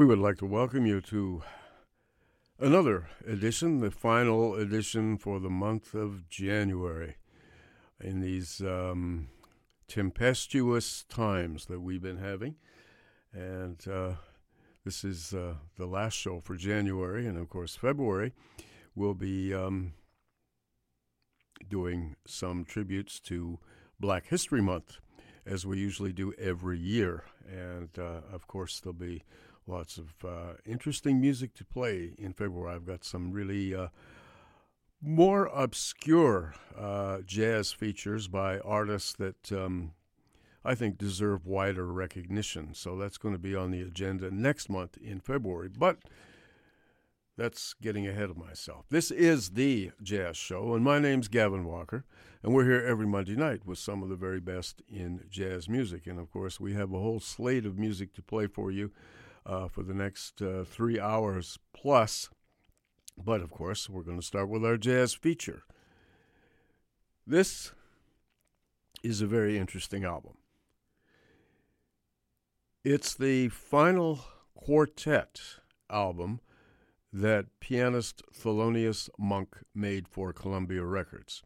We would like to welcome you to another edition, the final edition for the month of January. In these um, tempestuous times that we've been having. And uh, this is uh, the last show for January. And of course, February will be um, doing some tributes to Black History Month, as we usually do every year. And uh, of course, there'll be lots of uh, interesting music to play in February. I've got some really uh, more obscure uh, jazz features by artists that um, I think deserve wider recognition. So that's going to be on the agenda next month in February. But that's getting ahead of myself. This is the Jazz Show, and my name's Gavin Walker, and we're here every Monday night with some of the very best in jazz music. And of course, we have a whole slate of music to play for you uh, for the next uh, three hours plus. But of course, we're going to start with our jazz feature. This is a very interesting album. It's the final quartet album that pianist Thelonious Monk made for Columbia Records,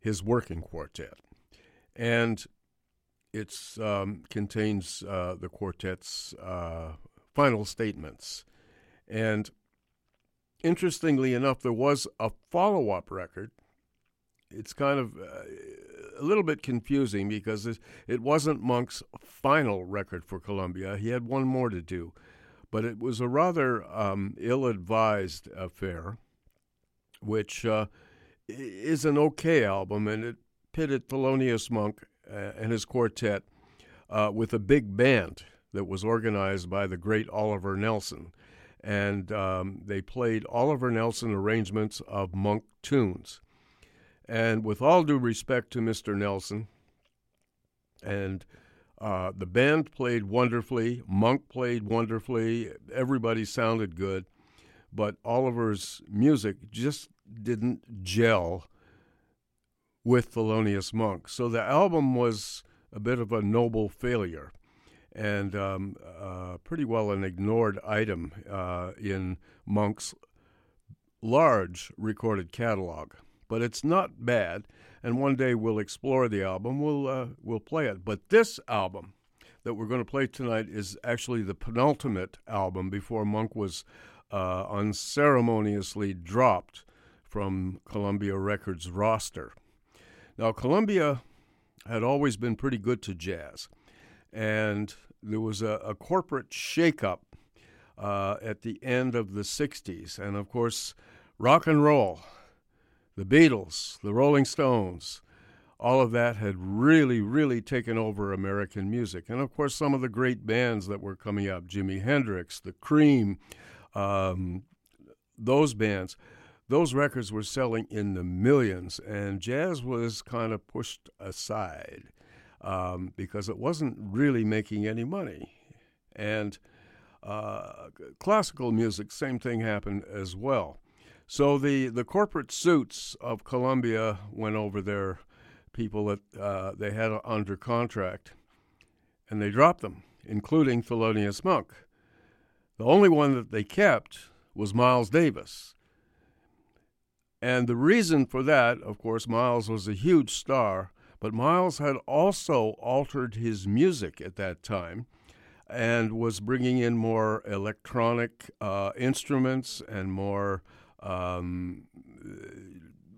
his working quartet. And it um, contains uh, the quartet's uh, final statements. And interestingly enough, there was a follow up record. It's kind of uh, a little bit confusing because it, it wasn't Monk's final record for Columbia. He had one more to do but it was a rather um, ill advised affair, which uh, is an okay album, and it pitted Thelonious Monk and his quartet uh, with a big band that was organized by the great Oliver Nelson. And um, they played Oliver Nelson arrangements of Monk tunes. And with all due respect to Mr. Nelson, and uh, the band played wonderfully. Monk played wonderfully. Everybody sounded good. But Oliver's music just didn't gel with Thelonious Monk. So the album was a bit of a noble failure and um, uh, pretty well an ignored item uh, in Monk's large recorded catalog. But it's not bad and one day we'll explore the album. We'll uh, we'll play it. But this album that we're going to play tonight is actually the penultimate album before Monk was uh, unceremoniously dropped from Columbia Records roster. Now, Columbia had always been pretty good to jazz, and there was a, a corporate shakeup uh, at the end of the 60s. And of course, rock and roll the Beatles, the Rolling Stones, all of that had really, really taken over American music. And of course, some of the great bands that were coming up Jimi Hendrix, The Cream, um, those bands, those records were selling in the millions, and jazz was kind of pushed aside um, because it wasn't really making any money. And uh, classical music, same thing happened as well. So the, the corporate suits of Columbia went over their people that uh, they had under contract, and they dropped them, including Thelonious Monk. The only one that they kept was Miles Davis. And the reason for that, of course, Miles was a huge star, but Miles had also altered his music at that time and was bringing in more electronic uh, instruments and more um,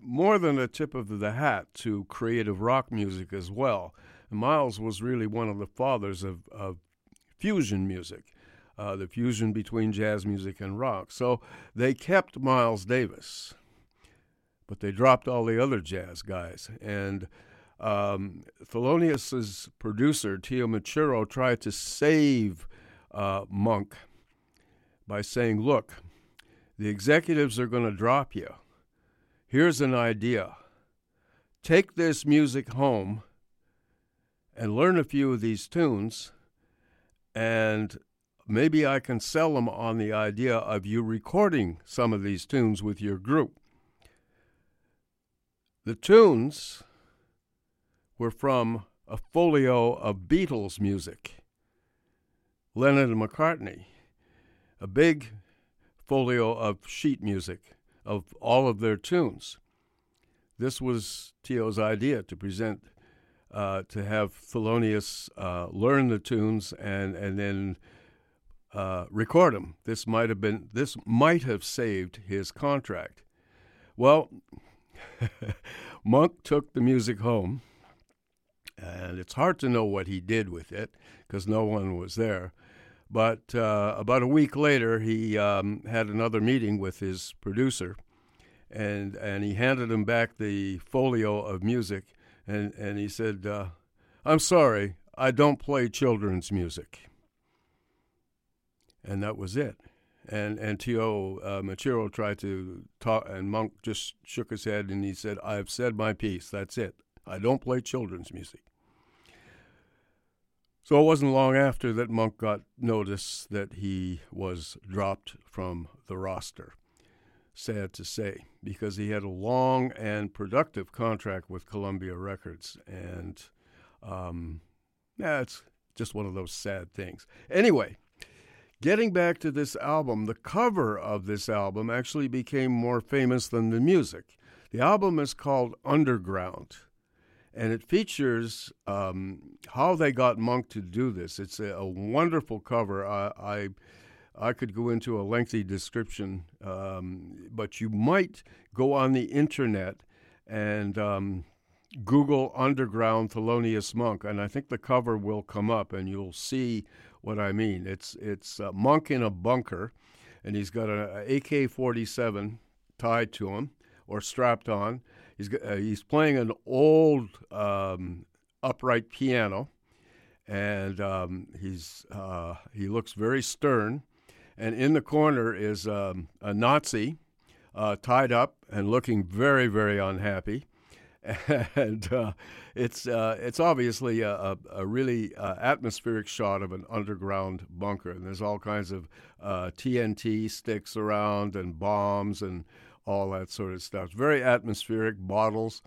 more than a tip of the hat to creative rock music as well. Miles was really one of the fathers of, of fusion music, uh, the fusion between jazz music and rock. So they kept Miles Davis, but they dropped all the other jazz guys. And um, Thelonious's producer, Teo Macero, tried to save uh, Monk by saying, look, the executives are going to drop you. Here's an idea take this music home and learn a few of these tunes, and maybe I can sell them on the idea of you recording some of these tunes with your group. The tunes were from a folio of Beatles music. Lennon and McCartney, a big folio of sheet music of all of their tunes. This was Teo's idea to present, uh, to have Thelonious uh, learn the tunes and and then uh, record them. This might have been this might have saved his contract. Well, Monk took the music home, and it's hard to know what he did with it because no one was there. But uh, about a week later, he um, had another meeting with his producer, and and he handed him back the folio of music, and and he said, uh, I'm sorry, I don't play children's music. And that was it. And and Teo uh, Macero tried to talk, and Monk just shook his head and he said, "I've said my piece. That's it. I don't play children's music." So it wasn't long after that Monk got notice that he was dropped from the roster. Sad to say, because he had a long and productive contract with Columbia Records, and um, yeah, just one of those sad things. Anyway, getting back to this album, the cover of this album actually became more famous than the music. The album is called Underground and it features um, how they got Monk to do this. It's a, a wonderful cover. I, I, I could go into a lengthy description, um, but you might go on the internet and um, Google Underground Thelonious Monk, and I think the cover will come up, and you'll see what I mean. It's it's a Monk in a bunker, and he's got an AK-47 tied to him or strapped on He's uh, he's playing an old um, upright piano, and um, he's uh, he looks very stern. And in the corner is um, a Nazi uh, tied up and looking very very unhappy. And uh, it's uh, it's obviously a, a really uh, atmospheric shot of an underground bunker, and there's all kinds of TNT sticks around and bombs and all that sort of stuff. Very atmospheric, bottles,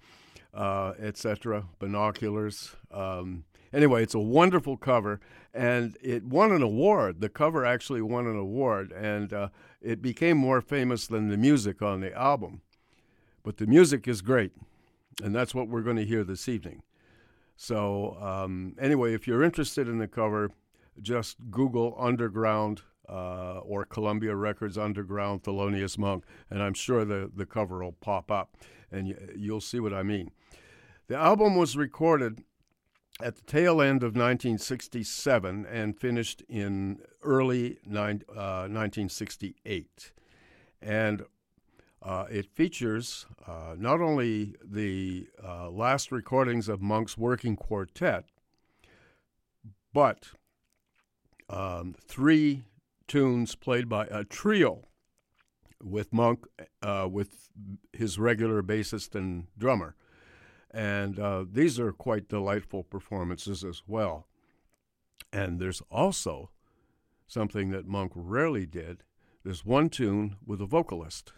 uh, etc., binoculars. Um, anyway, it's a wonderful cover, and it won an award. The cover actually won an award, and uh, it became more famous than the music on the album. But the music is great, and that's what we're going to hear this evening. So, um, anyway, if you're interested in the cover, just Google Underground uh, or Columbia Records Underground Thelonious Monk, and I'm sure the, the cover will pop up and you, you'll see what I mean. The album was recorded at the tail end of 1967 and finished in early uh, 1968. And uh, it features uh, not only the uh, last recordings of Monk's working quartet, but um, three tunes played by a trio with Monk, uh, with his regular bassist and drummer. And uh, these are quite delightful performances as well. And there's also something that Monk rarely did. There's one tune with a vocalist,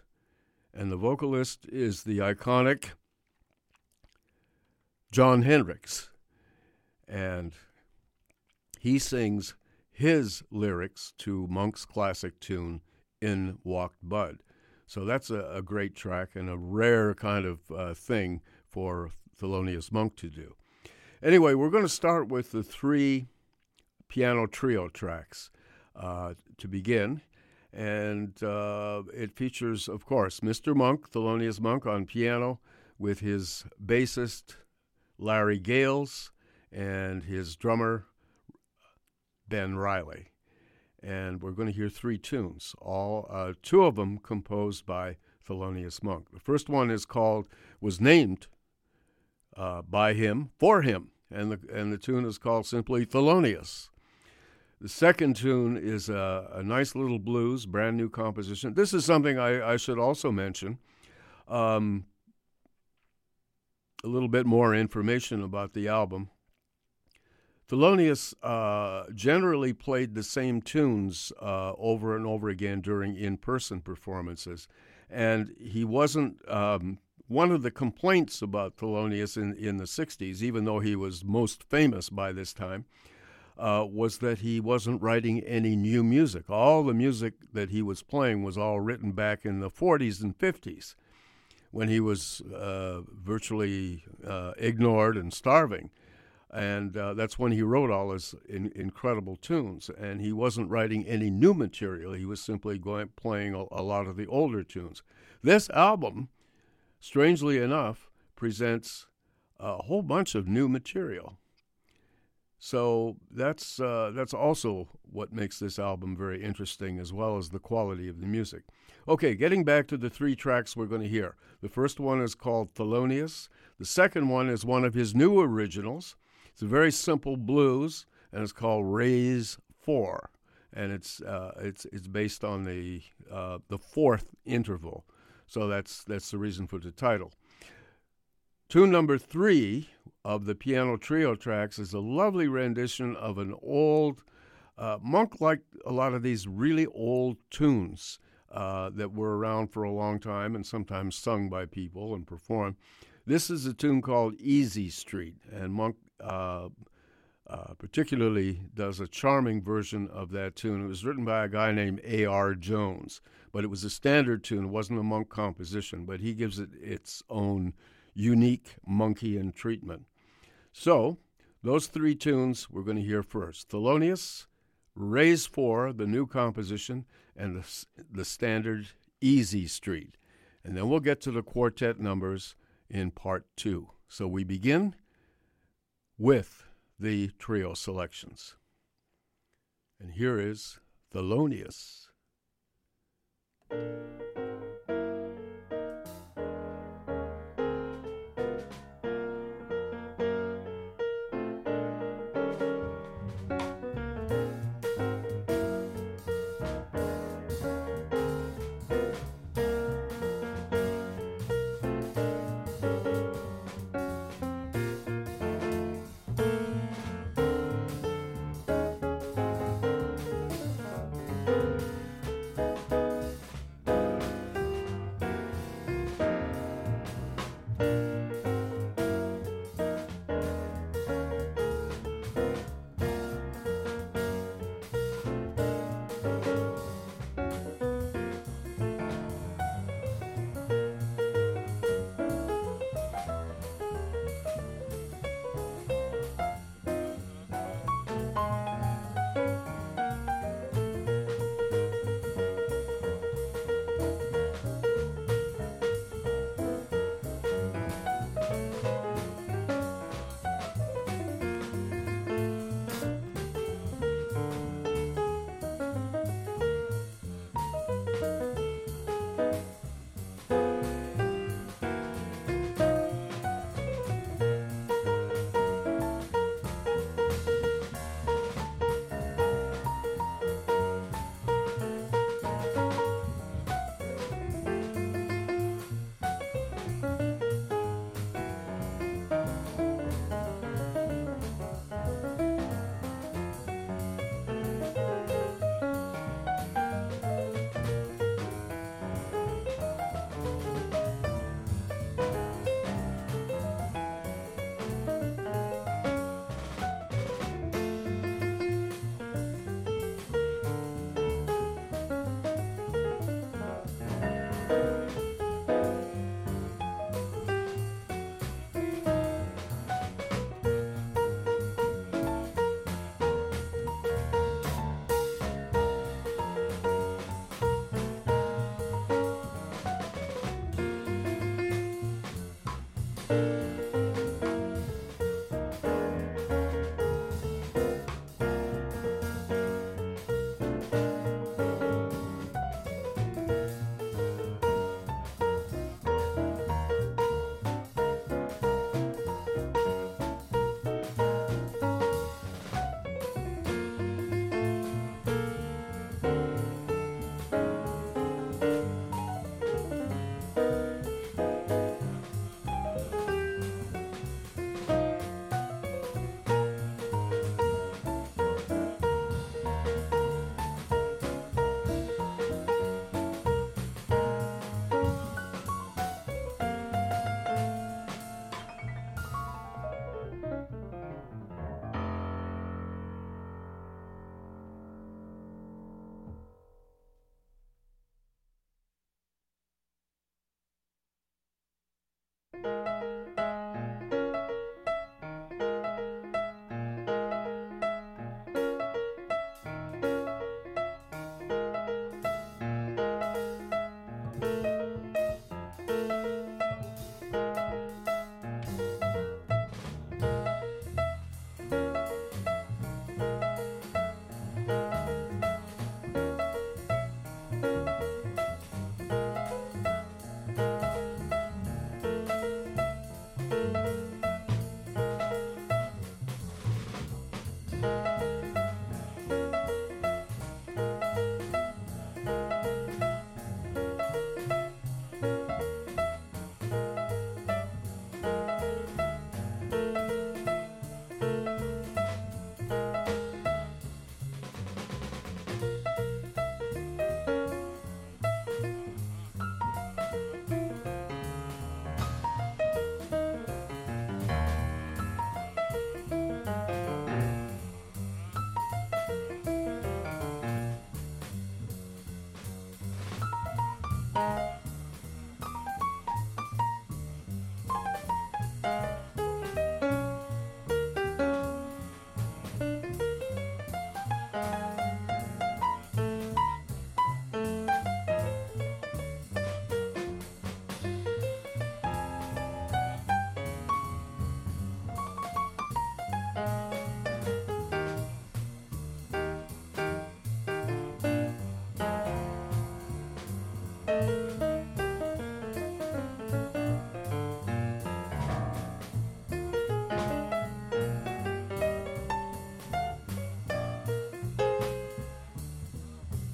and the vocalist is the iconic Jon Hendricks. And he sings his lyrics to Monk's classic tune, In Walked Bud. So that's a, a great track and a rare kind of uh, thing for Thelonious Monk to do. Anyway, we're going to start with the three piano trio tracks uh, to begin. And uh, it features, of course, Mr. Monk, Thelonious Monk, on piano with his bassist, Larry Gales, and his drummer, Ben Riley. And we're going to hear three tunes, all uh, two of them composed by Thelonious Monk. The first one is called, was named uh, by him for him, and the, and the tune is called simply Thelonious. The second tune is a, a, nice little blues, brand new composition. This is something I, I should also mention. Um, a little bit more information about the album. Thelonious uh, generally played the same tunes uh, over and over again during in person performances. And he wasn't. Um, one of the complaints about Thelonious in, in the 60s, even though he was most famous by this time, uh, was that he wasn't writing any new music. All the music that he was playing was all written back in the 40s and 50s when he was uh, virtually uh, ignored and starving and uh, that's when he wrote all his in, incredible tunes. And he wasn't writing any new material; he was simply going playing a, a, lot of the older tunes. This album, strangely enough, presents a whole bunch of new material. So that's uh, that's also what makes this album very interesting, as well as the quality of the music. Okay, getting back to the three tracks we're going to hear. The first one is called Thelonious. The second one is one of his new originals It's a very simple blues, and it's called Raise Four, and it's uh, it's it's based on the uh, the fourth interval. So that's that's the reason for the title. Tune number three of the piano trio tracks is a lovely rendition of an old uh, Monk liked a lot of these really old tunes uh, that were around for a long time and sometimes sung by people and performed. This is a tune called Easy Street, and Monk uh, uh particularly does a charming version of that tune. It was written by a guy named A.R. Jones, but it was a standard tune. It wasn't a Monk composition, but he gives it its own unique Monkian treatment. So, those three tunes we're going to hear first Thelonious, Raise 4, the new composition, and the, the standard Easy Street. And then we'll get to the quartet numbers in part two. So we begin with the trio selections. And here is Thelonious.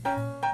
Música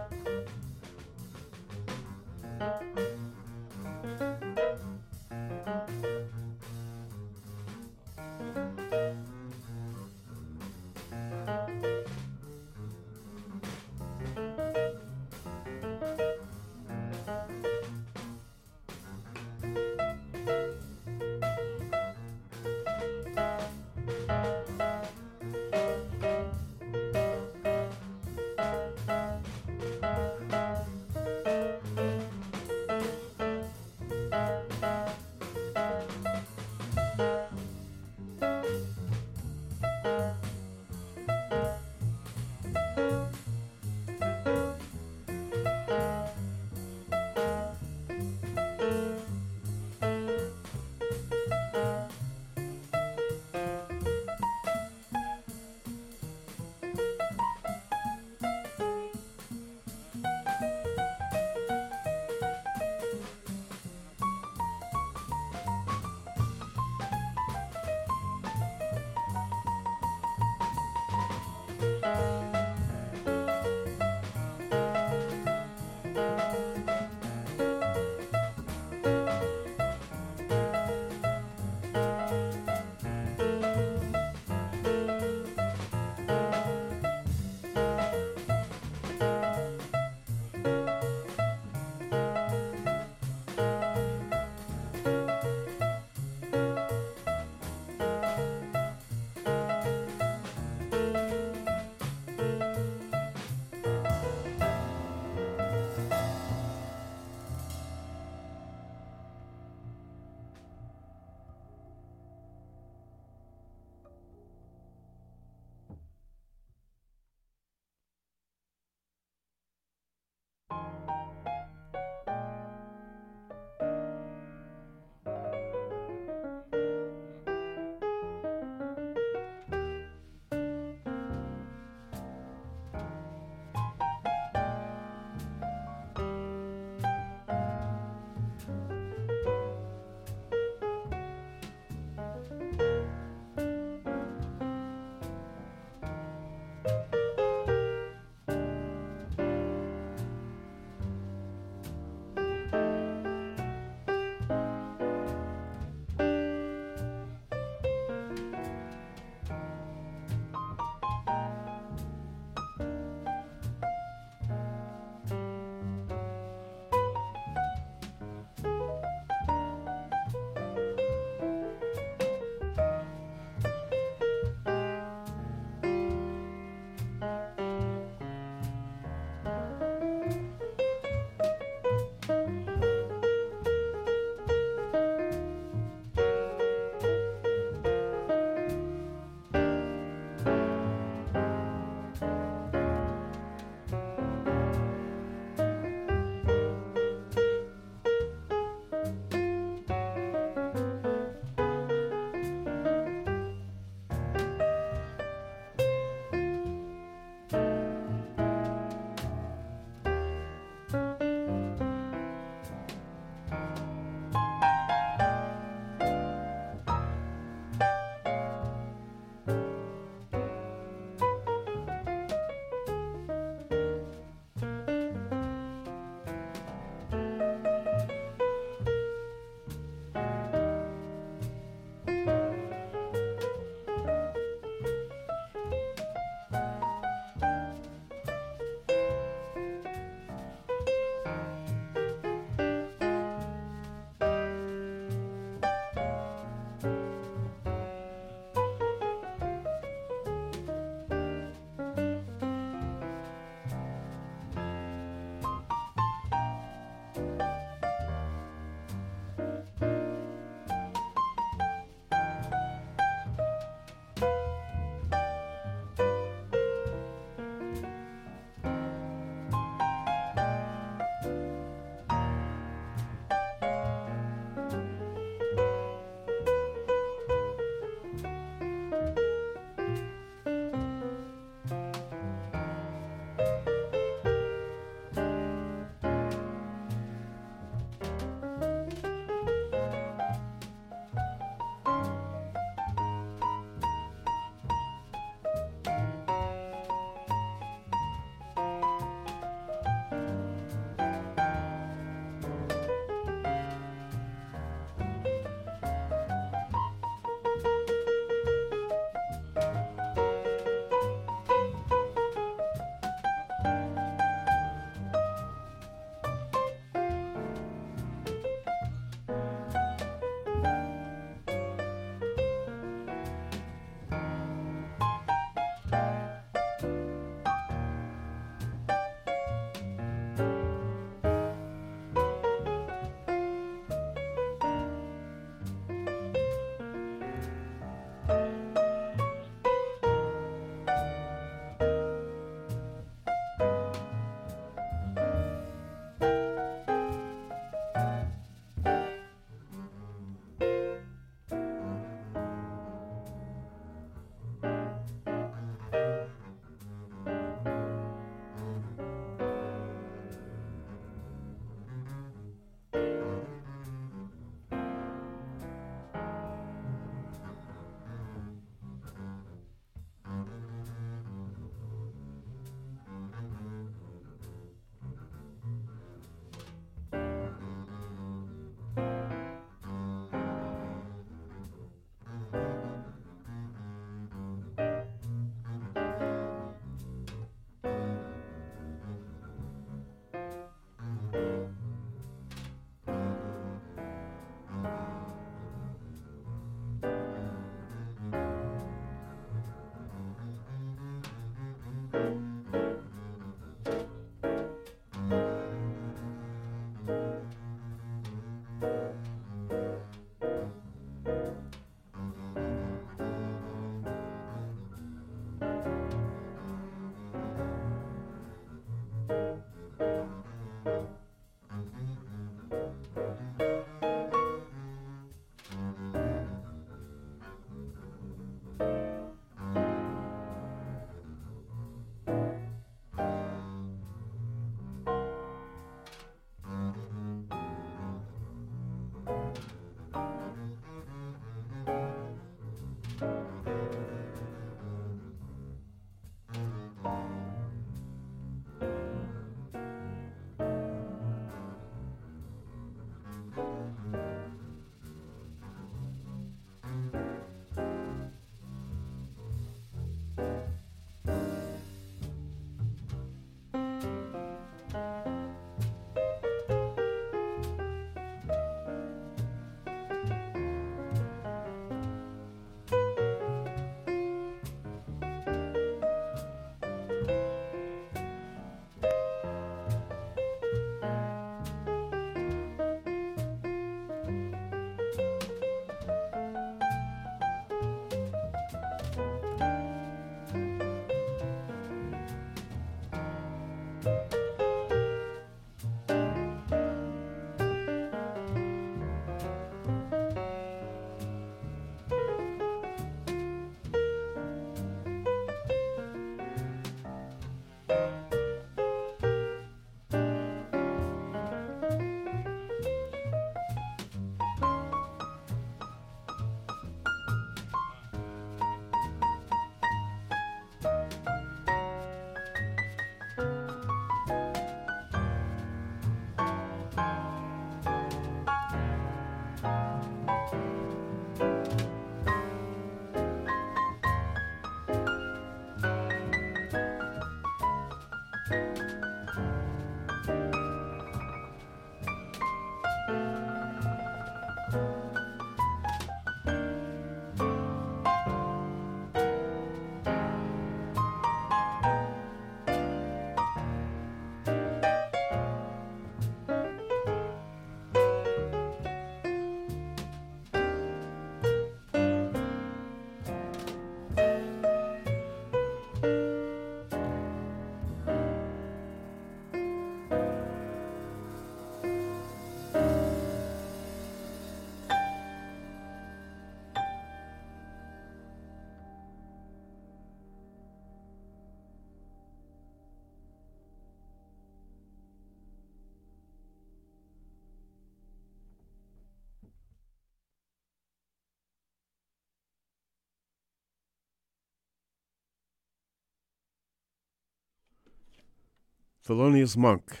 Thelonious Monk,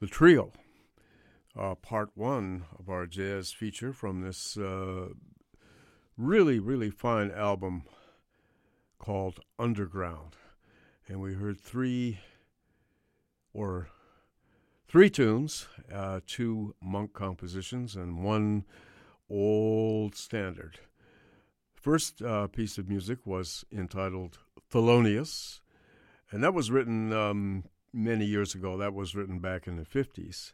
the trio, uh, part one of our jazz feature from this uh, really, really fine album called Underground. And we heard three or three tunes, uh, two monk compositions, and one old standard. First uh, piece of music was entitled Thelonious, and that was written um, many years ago. That was written back in the 50s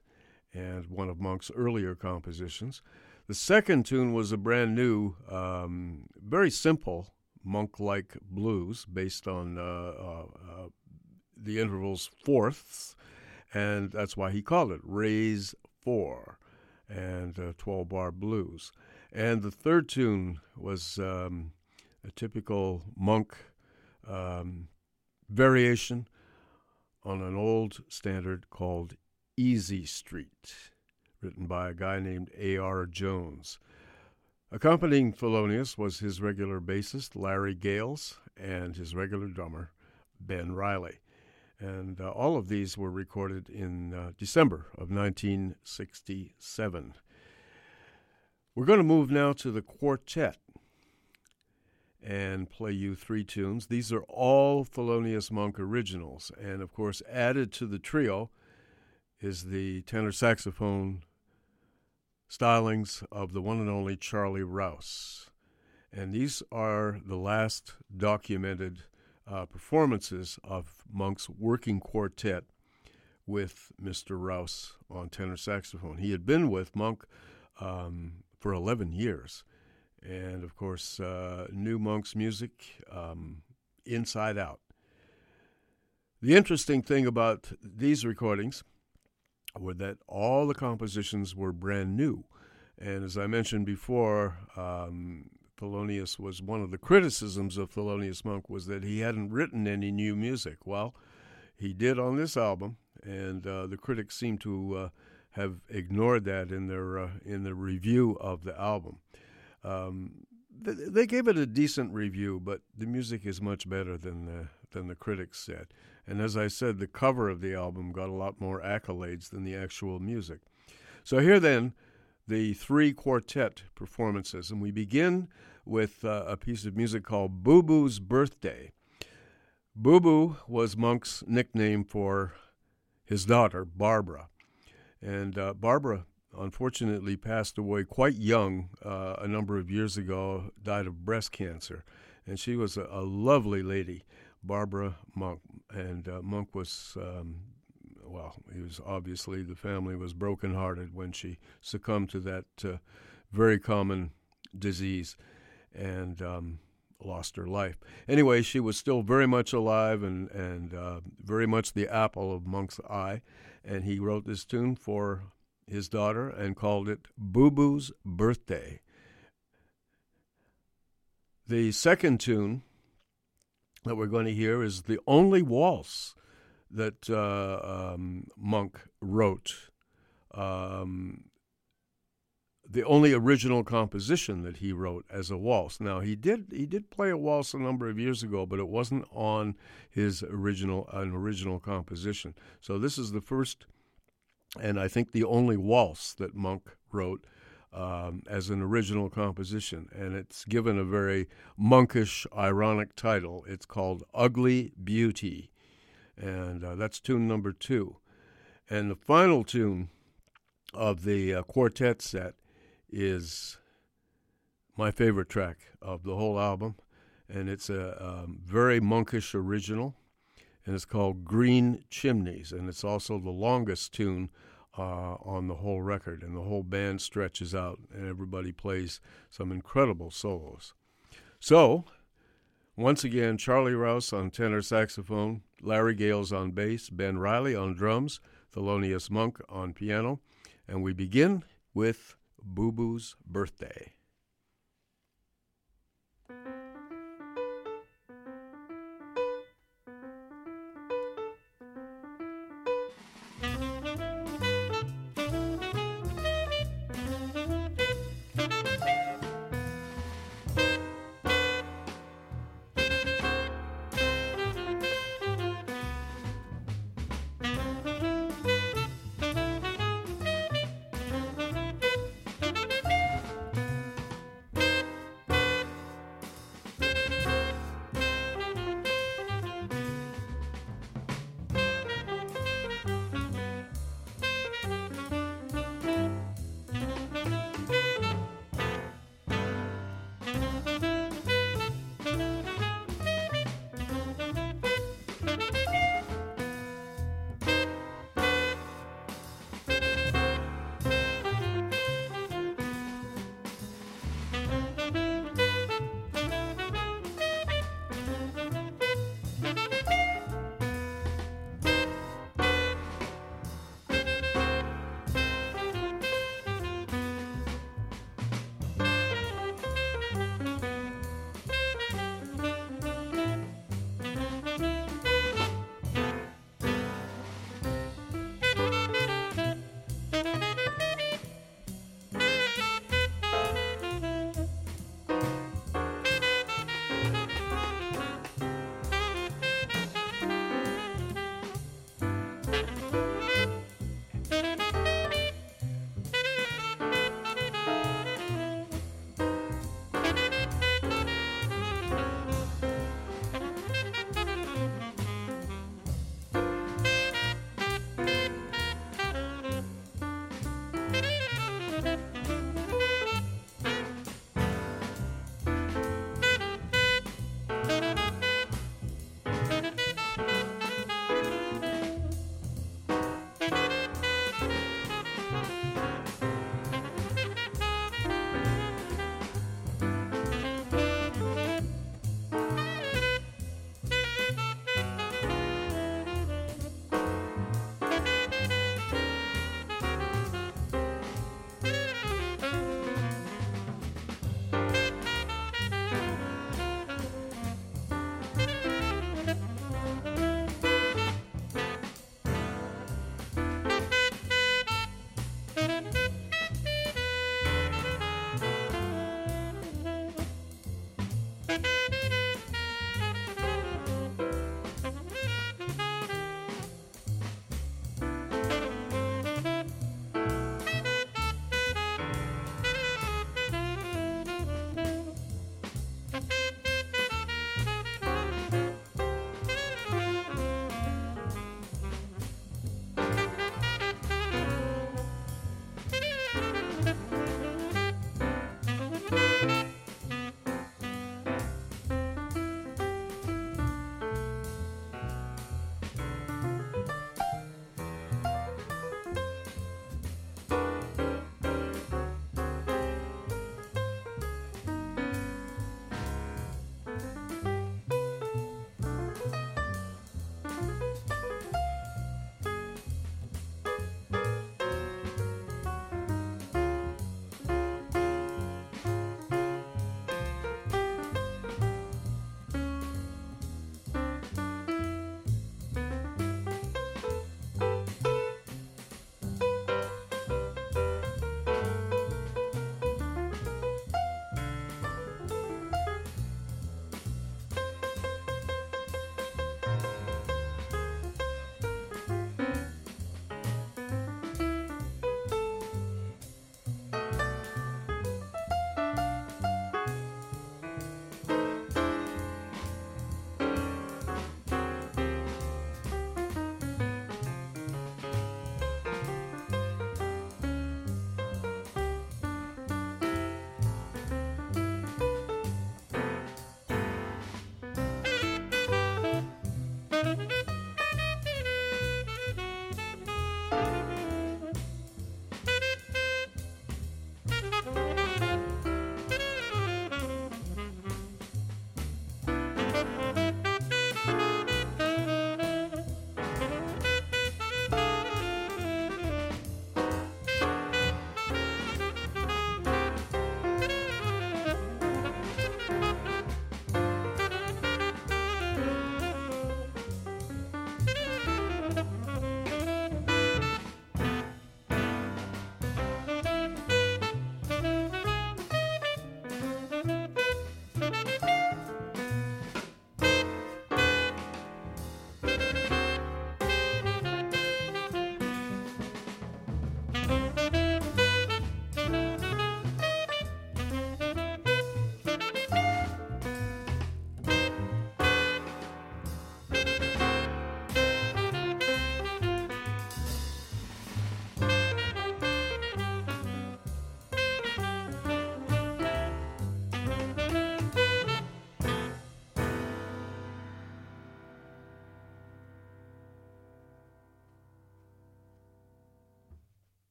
and one of Monk's earlier compositions. The second tune was a brand new, um, very simple monk like blues based on uh, uh, uh, the interval's fourths, and that's why he called it Raise Four and uh, 12 bar blues. And the third tune was um, a typical monk um, variation on an old standard called Easy Street, written by a guy named A.R. Jones. Accompanying Thelonious was his regular bassist, Larry Gales, and his regular drummer, Ben Riley. And uh, all of these were recorded in uh, December of 1967. We're going to move now to the quartet and play you three tunes. These are all Thelonious Monk originals. And of course, added to the trio is the tenor saxophone stylings of the one and only Charlie Rouse. And these are the last documented uh, performances of Monk's working quartet with Mr. Rouse on tenor saxophone. He had been with Monk um, for 11 years and of course, uh, knew Monk's music um, inside out. The interesting thing about these recordings were that all the compositions were brand new. And as I mentioned before, um, Thelonious was one of the criticisms of Thelonious Monk was that he hadn't written any new music. Well, he did on this album, and uh, the critics seem to uh, have ignored that in their uh, in the review of the album. Um, they, gave it a decent review, but the music is much better than the, than the critics said. And as I said, the cover of the album got a lot more accolades than the actual music. So here then, the three quartet performances, and we begin with uh, a piece of music called Boo Boo's Birthday. Boo Boo was Monk's nickname for his daughter, Barbara. And uh, Barbara unfortunately passed away quite young uh, a number of years ago, died of breast cancer. And she was a, a lovely lady, Barbara Monk. And uh, Monk was, um, well, he was obviously, the family was brokenhearted when she succumbed to that uh, very common disease and um, lost her life. Anyway, she was still very much alive and, and uh, very much the apple of Monk's eye. And he wrote this tune for his daughter and called it Boo Boo's Birthday. The second tune that we're going to hear is the only waltz that uh, um, Monk wrote. Um, the only original composition that he wrote as a waltz. Now he did he did play a waltz a number of years ago, but it wasn't on his original an original composition. So this is the first and I think the only waltz that Monk wrote um, as an original composition, and it's given a very monkish, ironic title. It's called Ugly Beauty, and uh, that's tune number two. And the final tune of the uh, quartet set is my favorite track of the whole album, and it's a um, very monkish original, and it's called Green Chimneys, and it's also the longest tune uh, on the whole record, and the whole band stretches out, and everybody plays some incredible solos. So, once again, Charlie Rouse on tenor saxophone, Larry Gales on bass, Ben Riley on drums, Thelonious Monk on piano, and we begin with Boo Boo's Birthday.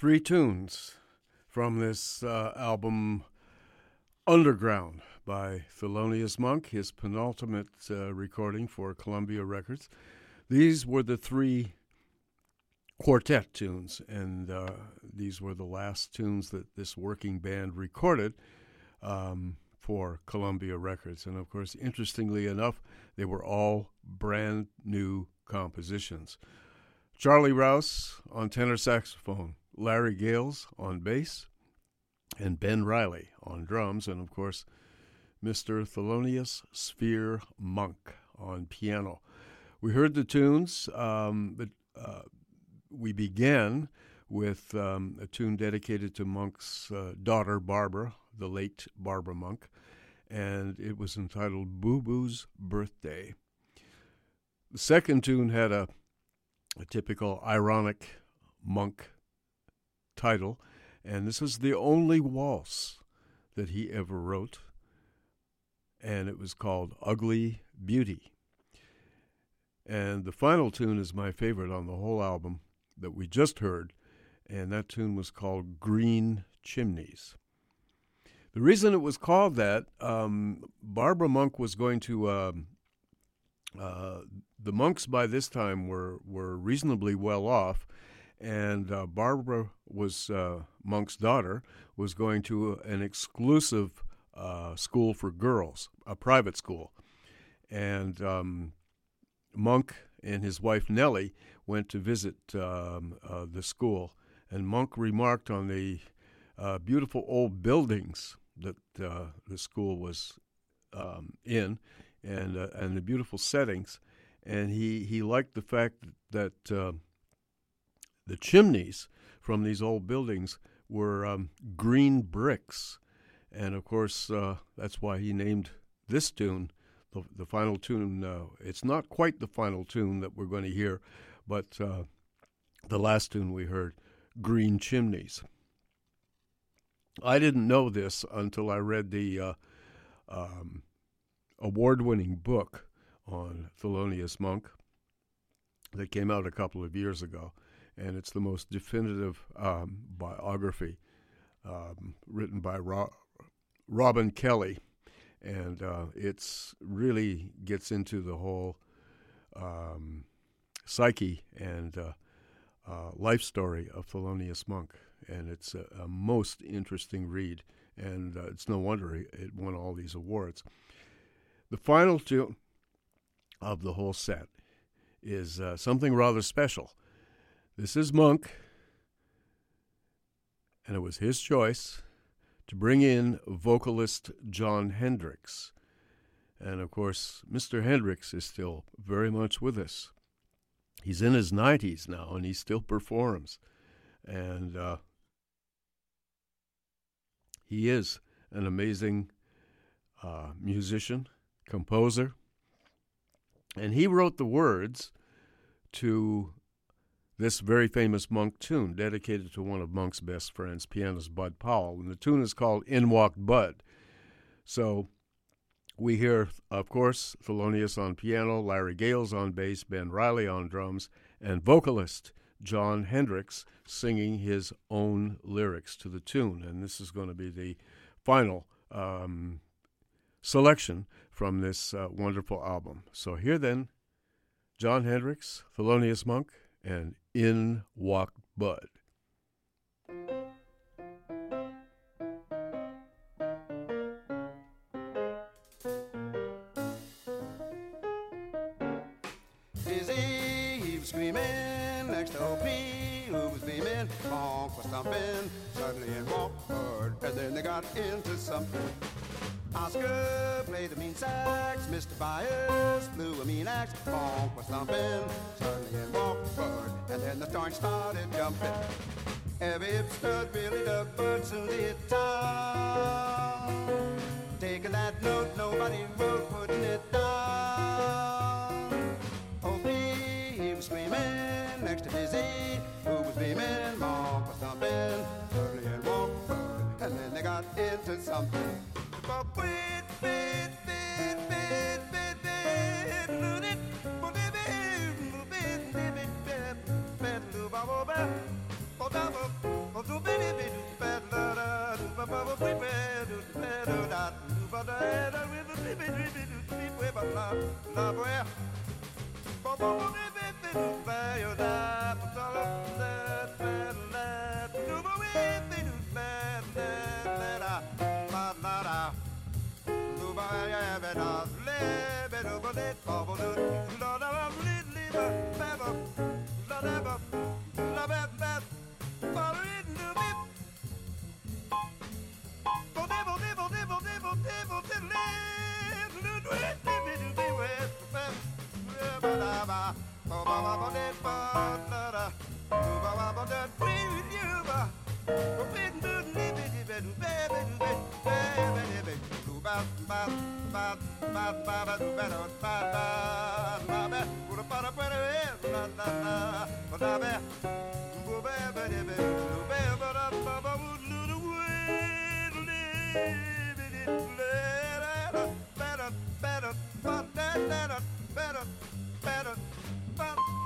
Three tunes from this uh, album Underground by Thelonious Monk, his penultimate uh, recording for Columbia Records. These were the three quartet tunes, and uh, these were the last tunes that this working band recorded um, for Columbia Records. And of course, interestingly enough, they were all brand new compositions. Charlie Rouse on tenor saxophone, Larry Gales on bass, and Ben Riley on drums, and of course, Mr. Thelonious Sphere Monk on piano. We heard the tunes, um, but uh, we began with um, a tune dedicated to Monk's uh, daughter, Barbara, the late Barbara Monk, and it was entitled Boo Boo's Birthday. The second tune had a, a typical ironic Monk title, and this is the only waltz that he ever wrote, and it was called Ugly Beauty. And the final tune is my favorite on the whole album that we just heard, and that tune was called Green Chimneys. The reason it was called that, um, Barbara Monk was going to. Um, uh, the monks by this time were were reasonably well off, and uh, Barbara was uh, Monk's daughter was going to an exclusive uh, school for girls, a private school, and um, Monk and his wife Nellie went to visit um, uh, the school, and Monk remarked on the uh, beautiful old buildings that uh, the school was um, in, and and the beautiful settings, and he he liked the fact that the chimneys from these old buildings were um, green bricks. And of course, uh, that's why he named this tune the, the final tune. Uh, it's not quite the final tune that we're going to hear, but uh, the last tune we heard, Green Chimneys. I didn't know this until I read the uh, um, award winning book on Thelonious Monk that came out a couple of years ago and it's the most definitive um, biography um, written by Ro- Robin Kelley, and uh, really gets into the whole um, psyche and uh, uh, life story of Thelonious Monk, and it's a, a most interesting read, and uh, it's no wonder it won all these awards. The final tune of the whole set is uh, something rather special. This is Monk, and it was his choice to bring in vocalist Jon Hendricks. And of course, Mr. Hendricks is still very much with us. He's in his 90s now, and he still performs. And uh, he is an amazing uh, musician, composer. And he wrote the words to this very famous Monk tune, dedicated to one of Monk's best friends, pianist Bud Powell. And the tune is called In Walked Bud. So we hear, of course, Thelonious on piano, Larry Gales on bass, Ben Riley on drums, and vocalist Jon Hendricks singing his own lyrics to the tune. And this is going to be the final um, selection from this uh, wonderful album. So here then, Jon Hendricks, Thelonious Monk, and in walked Bud. Dizzy, he was screaming next to OP, who was beaming. Monk was thumping, suddenly in walked Bud, and then they got into something. Oscar played the mean sax, Mr. Byas blew a mean axe, Bonk was thumping, suddenly in walked Bud, and then the joint started jumping. Every hip really dug, but soon they hit town. Taking that note, nobody wrote, la guerra, como un bebé de better, better, better, better, up.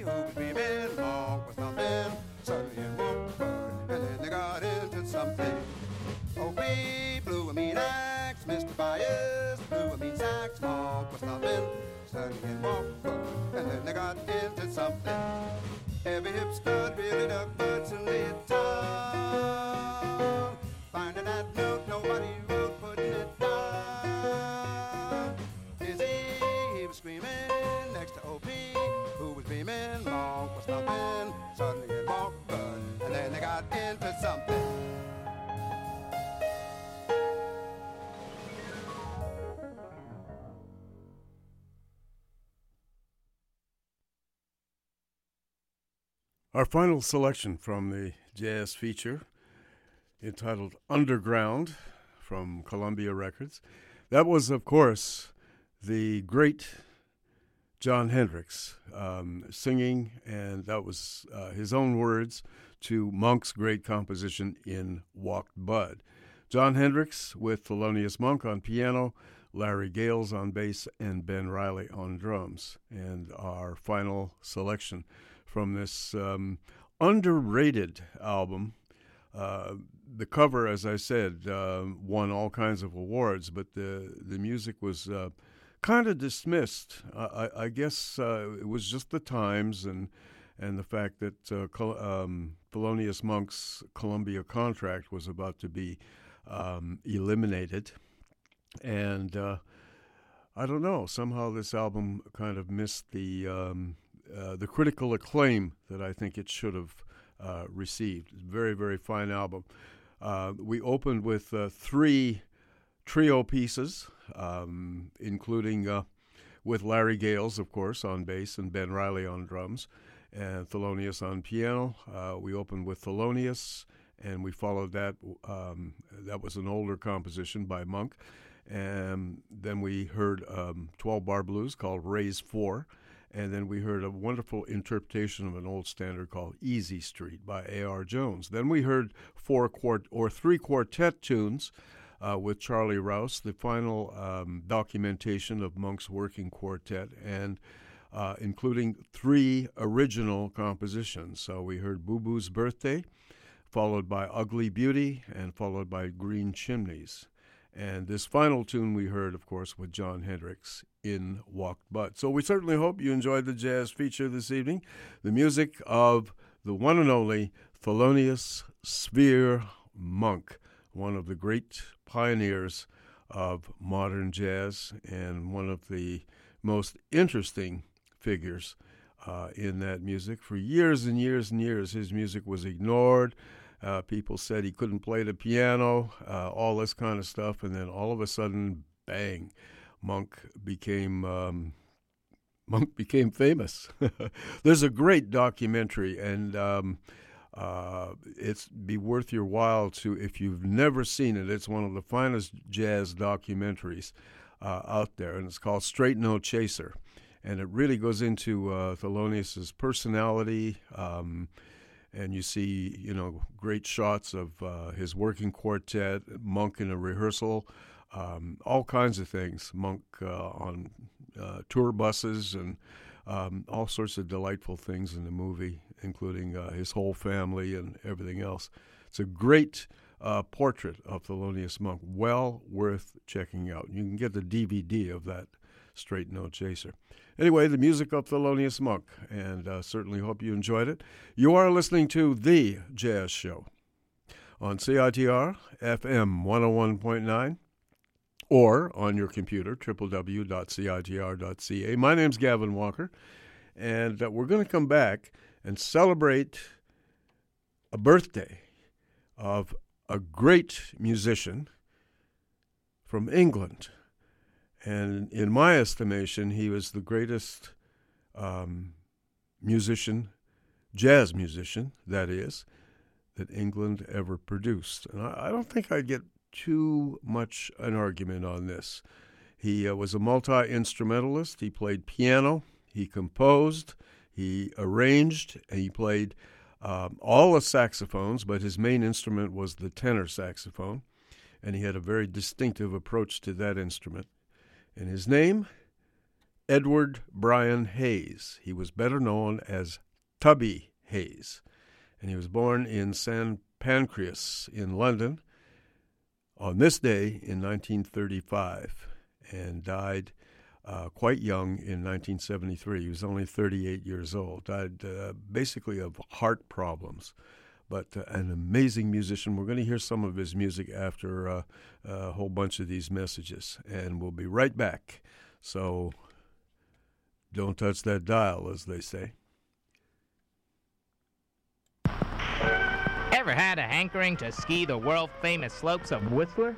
who was dreaming was nothing. Suddenly it woke, and then they got into something. Our final selection from the jazz feature entitled Underground from Columbia Records. That was, of course, the great Jon Hendricks um, singing, and that was uh, his own words to Monk's great composition in Walked Bud. Jon Hendricks with Thelonious Monk on piano, Larry Gales on bass, and Ben Riley on drums. And our final selection from this um, underrated album. Uh, the cover, as I said, uh, won all kinds of awards, but the the music was uh, kind of dismissed. I, I guess uh, it was just the times and and the fact that uh, Col- um, Thelonious Monk's Columbia contract was about to be um, eliminated, and uh, I don't know. Somehow this album kind of missed the um, uh, the critical acclaim that I think it should have uh, received. Very, very fine album. Uh, we opened with uh, three trio pieces, um, including uh, with Larry Gales, of course, on bass and Ben Riley on drums, and Thelonious on piano. we opened with Thelonious, and we followed that. Um, that was an older composition by Monk. And then we heard um, 12 bar blues called Raise 4 and then we heard a wonderful interpretation of an old standard called Easy Street by A.R. Jones. Then we heard four quart or three quartet tunes uh, with Charlie Rouse, the final um, documentation of Monk's working quartet, and uh, including three original compositions. So we heard Boo Boo's Birthday, followed by Ugly Beauty, and followed by Green Chimneys. And this final tune we heard, of course, with Jon Hendricks in Walked Bud. So we certainly hope you enjoyed the jazz feature this evening. The music of the one and only Thelonious Sphere Monk, one of the great pioneers of modern jazz and one of the most interesting figures uh, in that music. For years and years and years, his music was ignored. Uh, people said he couldn't play the piano, uh, all this kind of stuff, and then all of a sudden, bang, Monk became um, Monk became famous. There's a great documentary, and um, uh, it's be worth your while to if you've never seen it. It's one of the finest jazz documentaries uh, out there, and it's called Straight No Chaser, and it really goes into uh, Thelonious's personality. Um, and you see, you know, great shots of uh, his working quartet, Monk in a rehearsal, um, all kinds of things. Monk uh, on uh, tour buses and um, all sorts of delightful things in the movie, including uh, his whole family and everything else. It's a great portrait of Thelonious Monk, well worth checking out. You can get the DVD of that straight no chaser. Anyway, the music of Thelonious Monk, and uh, certainly hope you enjoyed it. You are listening to The Jazz Show on CITR FM 101.9 or on your computer, www.citr.ca. My name's Gavin Walker, and uh, we're going to come back and celebrate a birthday of a great musician from England. And in my estimation, he was the greatest um, musician, jazz musician, that is, that England ever produced. And I, I don't think I'd get too much an argument on this. He uh, was a multi instrumentalist. He played piano, he composed, he arranged, and he played um, all the saxophones, but his main instrument was the tenor saxophone. And he had a very distinctive approach to that instrument and his name, Edward Brian Hayes. He was better known as Tubby Hayes, and he was born in St. Pancras in London on this day in 1935 and died uh, quite young in 1973. He was only 38 years old. Died uh, basically of heart problems but uh, an amazing musician. We're going to hear some of his music after uh, a whole bunch of these messages, and we'll be right back. So don't touch that dial, as they say. Ever had a hankering to ski the world famous slopes of Whistler?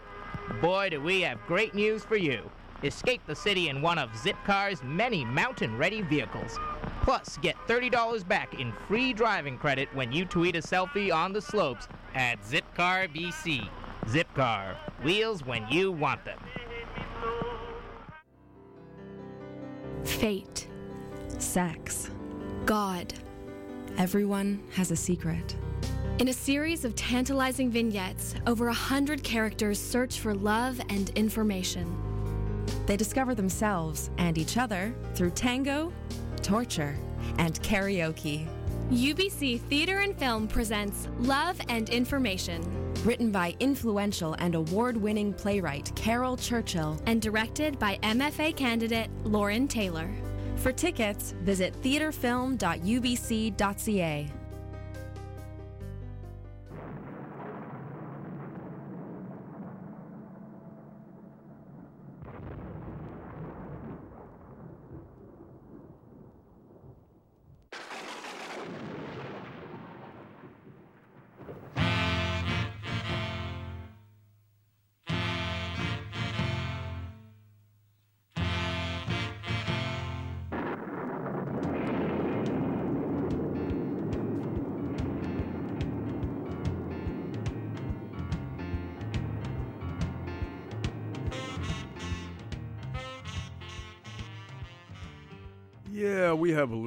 Boy, do we have great news for you. Escape the city in one of Zipcar's many mountain ready vehicles. Plus, get $30 back in free driving credit when you tweet a selfie on the slopes at Zipcar BC. Zipcar, wheels when you want them. Fate. Sex. God. Everyone has a secret. In a series of tantalizing vignettes, over a hundred characters search for love and information. They discover themselves and each other through tango, torture, and karaoke. UBC Theater and Film presents Love and Information. Written by influential and award winning playwright Caryl Churchill. And directed by MFA candidate Lauren Taylor. For tickets, visit theaterfilm.ubc.ca.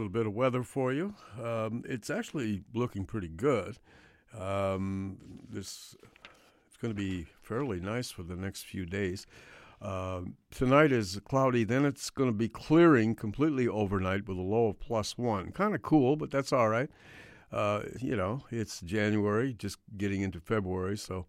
little bit of weather for you. Um, it's actually looking pretty good. Um, this it's going to be fairly nice for the next few days. Uh, tonight is cloudy, then it's going to be clearing completely overnight with a low of plus one. Kind of cool, but that's all right. Uh, you know, it's January, just getting into February, so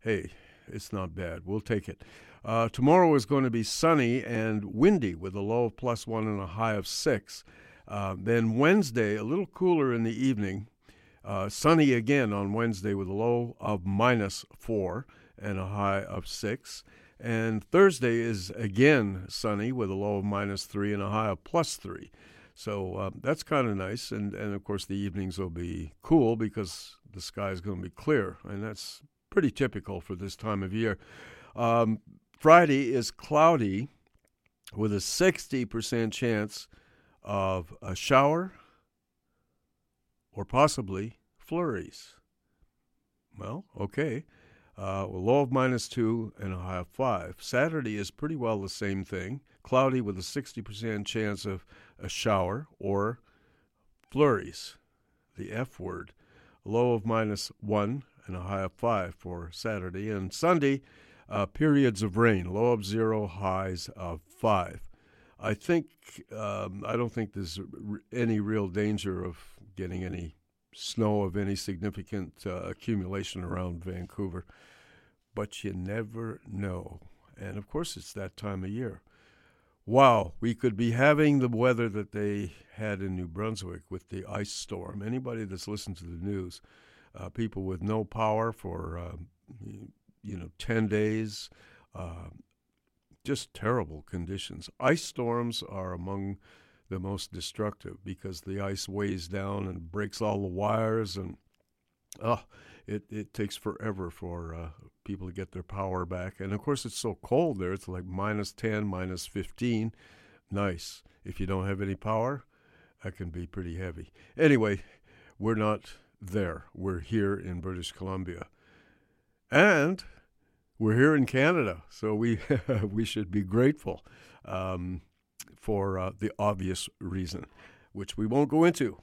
hey, it's not bad. We'll take it. Uh, tomorrow is going to be sunny and windy with a low of plus one and a high of six. Uh, then Wednesday, a little cooler in the evening. Uh, sunny again on Wednesday with a low of minus four and a high of six. And Thursday is again sunny with a low of minus three and a high of plus three. So uh, that's kind of nice. And, and of course, the evenings will be cool because the sky is going to be clear. And that's pretty typical for this time of year. Um, Friday is cloudy with a 60% chance of a shower or possibly flurries. Well, okay. Uh, a low of minus two and a high of five. Saturday is pretty well the same thing. Cloudy with a 60% chance of a shower or flurries, the F word. A low of minus one and a high of five for Saturday. And Sunday, uh, periods of rain, low of zero, highs of five. I think um, I don't think there's any real danger of getting any snow of any significant uh, accumulation around Vancouver, but you never know. And of course, it's that time of year. Wow, we could be having the weather that they had in New Brunswick with the ice storm. Anybody that's listened to the news, uh, people with no power for uh, you know ten days, uh, just terrible conditions. Ice storms are among the most destructive because the ice weighs down and breaks all the wires and oh it, it takes forever for uh, people to get their power back. And of course it's so cold there it's like minus 10 minus 15 nice. If you don't have any power that can be pretty heavy. Anyway we're not there. We're here in british columbia. And we're here in canada so we we should be grateful um, for uh, the obvious reason, which we won't go into.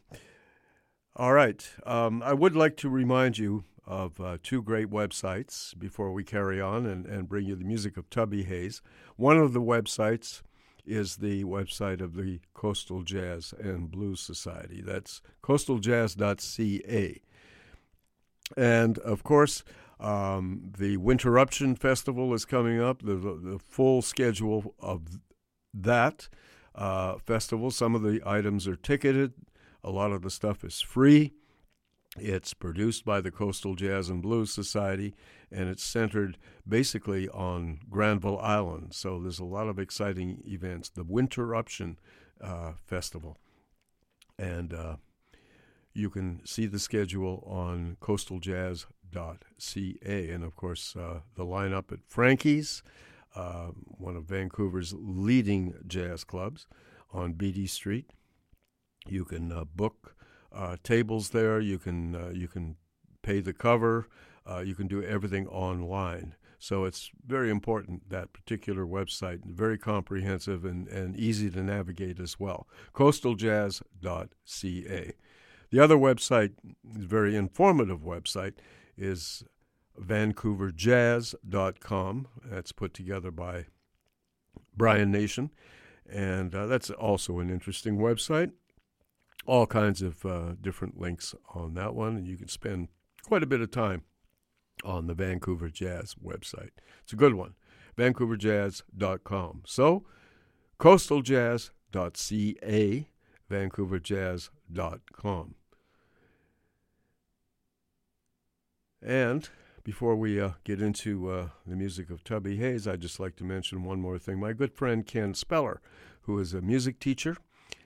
All right. Um, I would like to remind you of uh, two great websites before we carry on and, and bring you the music of Tubby Hayes. One of the websites is the website of the Coastal Jazz and Blues Society. That's coastaljazz.ca. And of course, um, the Winterruption Festival is coming up. The, the, full schedule of that uh, festival. Some of the items are ticketed, a lot of the stuff is free. It's produced by the Coastal Jazz and Blues Society, and it's centered basically on Granville Island. So there's a lot of exciting events. The Winterruption uh, Festival. And uh, you can see the schedule on coastaljazz.ca. And of course, uh, the lineup at Frankie's uh, one of Vancouver's leading jazz clubs on Beatty Street. You can uh, book uh, tables there. You can uh, you can pay the cover. Uh, you can do everything online. So it's very important that particular website, very comprehensive and, and easy to navigate as well. Coastaljazz.ca. The other website, very informative website, is vancouverjazz.com. That's put together by Brian Nation. And uh, that's also an interesting website. All kinds of uh, different links on that one, and you can spend quite a bit of time on the Vancouver Jazz website. It's a good one, vancouverjazz.com. So, coastaljazz.ca, vancouverjazz.com. And before we uh, get into uh, the music of Tubby Hayes, I'd just like to mention one more thing. My good friend Ken Speller, who is a music teacher,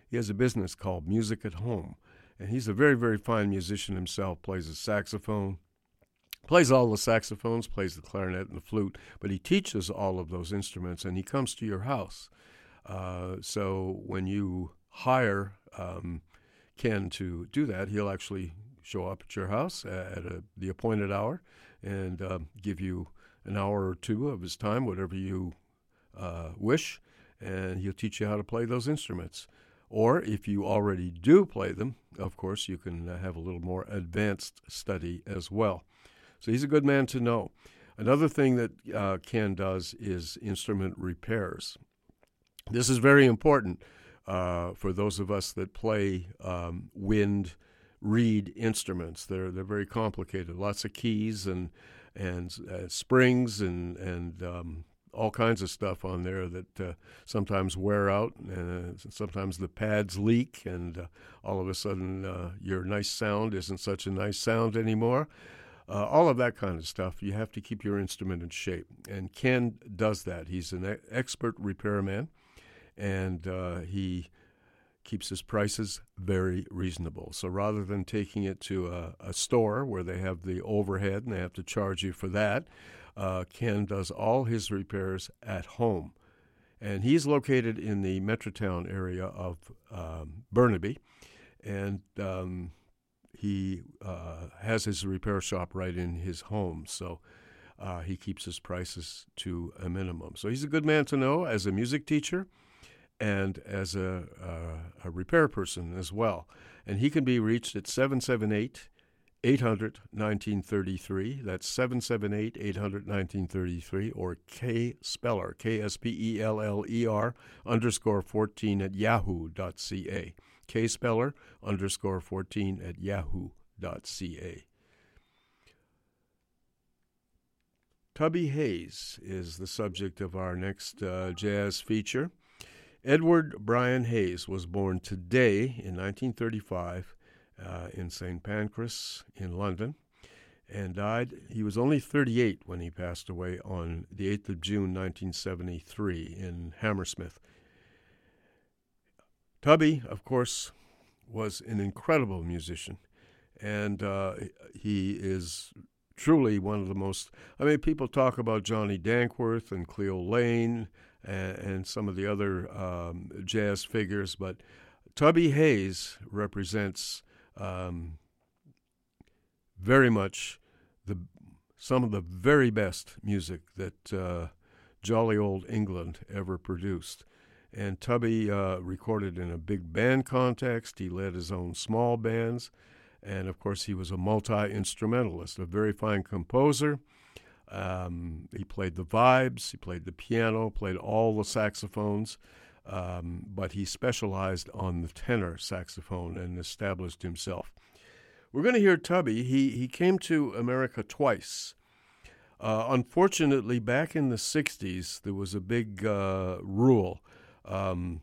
he has a business called Music at Home. And he's a very, very fine musician himself, plays a saxophone, plays all the saxophones, plays the clarinet and the flute, but he teaches all of those instruments and he comes to your house. Uh, so when you hire um, Ken to do that, he'll actually show up at your house at a, the appointed hour and uh, give you an hour or two of his time, whatever you uh, wish, and he'll teach you how to play those instruments. Or if you already do play them, of course, you can uh, have a little more advanced study as well. So he's a good man to know. Another thing that uh, Ken does is instrument repairs. This is very important uh, for those of us that play um, wind reed instruments. They're they're very complicated. Lots of keys and and uh, springs and and um, all kinds of stuff on there that uh, sometimes wear out, and uh, sometimes the pads leak, and uh, all of a sudden uh, your nice sound isn't such a nice sound anymore. Uh, all of that kind of stuff. You have to keep your instrument in shape, and Ken does that. He's an expert repairman, and he keeps his prices very reasonable. So rather than taking it to a, a, store where they have the overhead and they have to charge you for that, uh, Ken does all his repairs at home. And he's located in the Metrotown area of um, Burnaby. And um, he uh, has his repair shop right in his home. So uh, he keeps his prices to a minimum. So he's a good man to know as a music teacher and as a, uh, a repair person as well. And he can be reached at 778 800 1933. That's 778 800 1933 or K Speller, K S P E L L E R underscore 14 at yahoo.ca. K Speller underscore 14 at yahoo.ca. Tubby Hayes is the subject of our next uh, jazz feature. Edward Brian Hayes was born today in 1935 uh, in St. Pancras in London and died. He was only 38 when he passed away on the 8th of June 1973 in Hammersmith. Tubby, of course, was an incredible musician, and uh, he is truly one of the most. I mean, people talk about Johnny Dankworth and Cleo Laine and, and some of the other um, jazz figures, but Tubby Hayes represents um, very much the some of the very best music that uh, jolly old England ever produced. And Tubby uh, recorded in a big band context. He led his own small bands. And of course, he was a multi instrumentalist, a very fine composer. Um, he played the vibes, he played the piano, played all the saxophones, um, but he specialized on the tenor saxophone and established himself. We're going to hear Tubby. He, he came to America twice. Uh, unfortunately, back in the 60s, there was a big uh, rule. Um,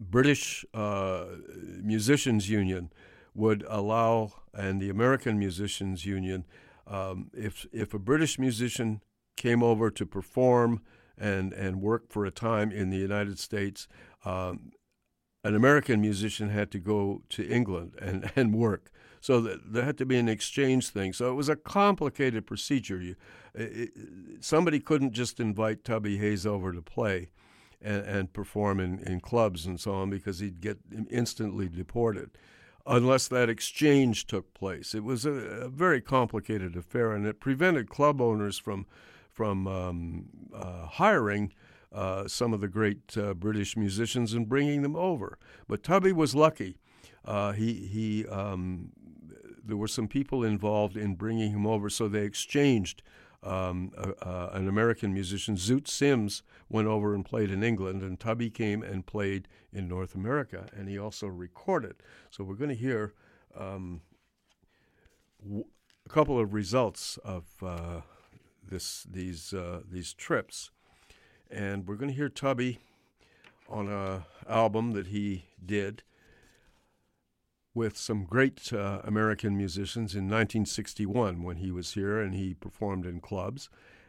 British uh, Musicians Union would allow, and the American Musicians Union um, if if a British musician came over to perform and and work for a time in the United States, um, an American musician had to go to England and, and work. So there had to be an exchange thing. So it was a complicated procedure. You, it, somebody couldn't just invite Tubby Hayes over to play. and, and perform in, in clubs and so on because he'd get instantly deported unless that exchange took place. It was a, a, very complicated affair, and it prevented club owners from from um, uh, hiring uh, some of the great uh, British musicians and bringing them over. But Tubby was lucky. Uh, he he um, there were some people involved in bringing him over, so they exchanged. Um, an American musician, Zoot Sims, went over and played in England, and Tubby came and played in North America, and he also recorded. So we're going to hear um, w- a couple of results of uh, this these uh, these trips, and we're going to hear Tubby on a album that he did with some great uh, American musicians in 1961 when he was here and he performed in clubs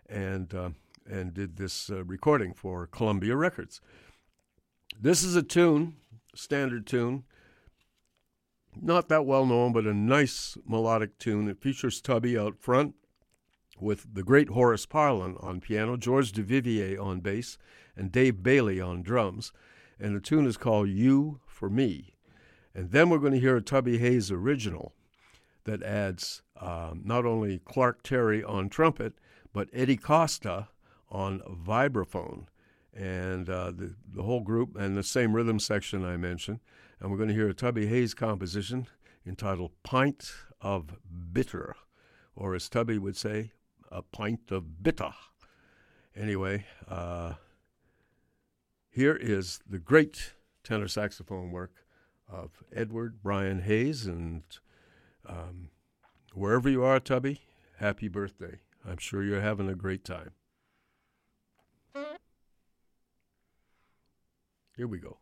and uh, and did this uh, recording for Columbia Records. This is a tune, standard tune, not that well known, but a nice melodic tune. It features Tubby out front with the great Horace Parlan on piano, George Duvivier on bass, and Dave Bailey on drums. And the tune is called You for Me. And then we're going to hear a Tubby Hayes original that adds um, not only Clark Terry on trumpet, but Eddie Costa on vibraphone. And uh, the, the whole group, and the same rhythm section I mentioned. And we're going to hear a Tubby Hayes composition entitled Pint of Bitter, or as Tubby would say, a pint of bitter. Anyway, uh, here is the great tenor saxophone work of Edward Brian Hayes. And um, wherever you are, Tubby, happy birthday. I'm sure you're having a great time. Here we go.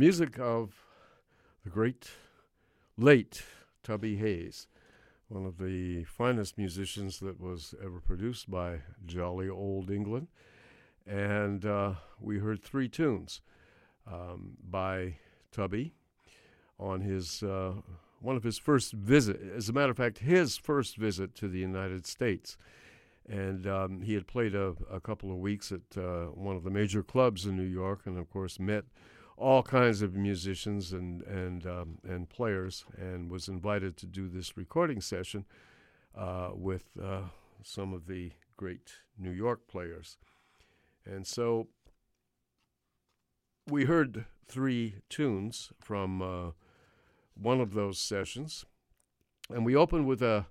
Music of the great late Tubby Hayes, one of the finest musicians that was ever produced by jolly old England. And uh, we heard three tunes um, by Tubby on his uh, one of his first visit. As a matter of fact, his first visit to the United States, and um, he had played a, a, couple of weeks at uh, one of the major clubs in New York, and of course met all kinds of musicians and and um, and players, and was invited to do this recording session uh, with uh, some of the great New York players, and so we heard three tunes from uh, one of those sessions, and we opened with a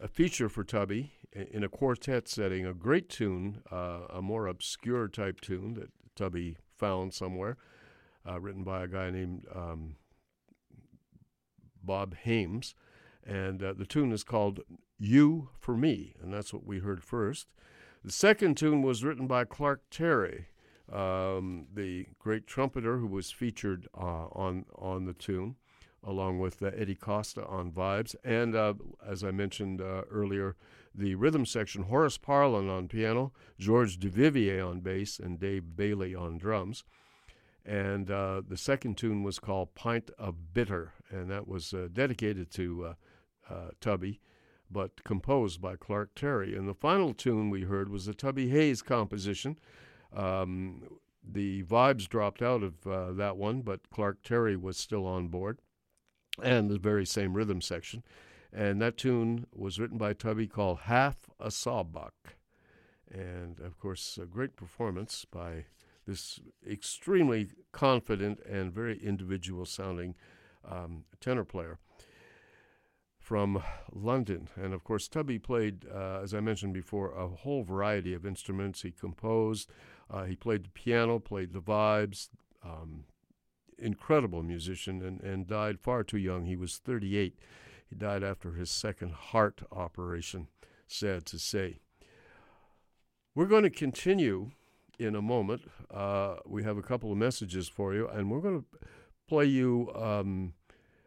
a feature for Tubby in a quartet setting, a great tune, uh, a more obscure type tune that Tubby found somewhere, uh, written by a guy named um, Bob Haymes. And uh, the tune is called You for Me, and that's what we heard first. The second tune was written by Clark Terry, um, the great trumpeter who was featured uh, on on the tune, along with uh, Eddie Costa on vibes, and uh, as I mentioned uh, earlier, the rhythm section Horace Parlan on piano, George Duvivier on bass, and Dave Bailey on drums. And uh, the second tune was called Pint of Bitter, and that was uh, dedicated to Tubby but composed by Clark Terry. And the final tune we heard was a Tubby Hayes composition um, the vibes dropped out of uh, that one, but Clark Terry was still on board, and the very same rhythm section. And that tune was written by Tubby called Half a Sawbuck. And of course, a great performance by this extremely confident and very individual sounding um, tenor player from London. And of course, Tubby played, uh, as I mentioned before, a whole variety of instruments. He composed, uh, he played the piano, played the vibes. Um, incredible musician and, and died far too young. He was 38. He died after his second heart operation, sad to say. We're going to continue in a moment. Uh, we have a couple of messages for you, and we're going to play you. Um,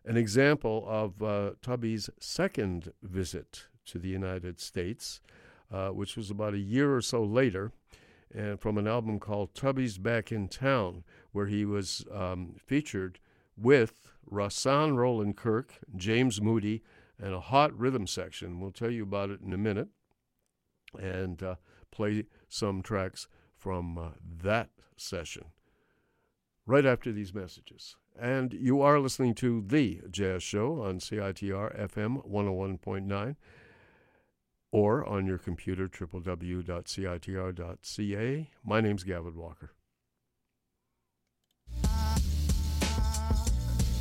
an example of uh, Tubby's second visit to the United States, uh, which was about a year or so later, and from an album called Tubby's Back in Town, where he was um, featured with Rahsaan Roland Kirk, James Moody, and a hot rhythm section. We'll tell you about it in a minute and uh, play some tracks from uh, that session right after these messages. And you are listening to The Jazz Show on CITR FM 101.9 or on your computer, www.citr.ca. My name's Gavin Walker.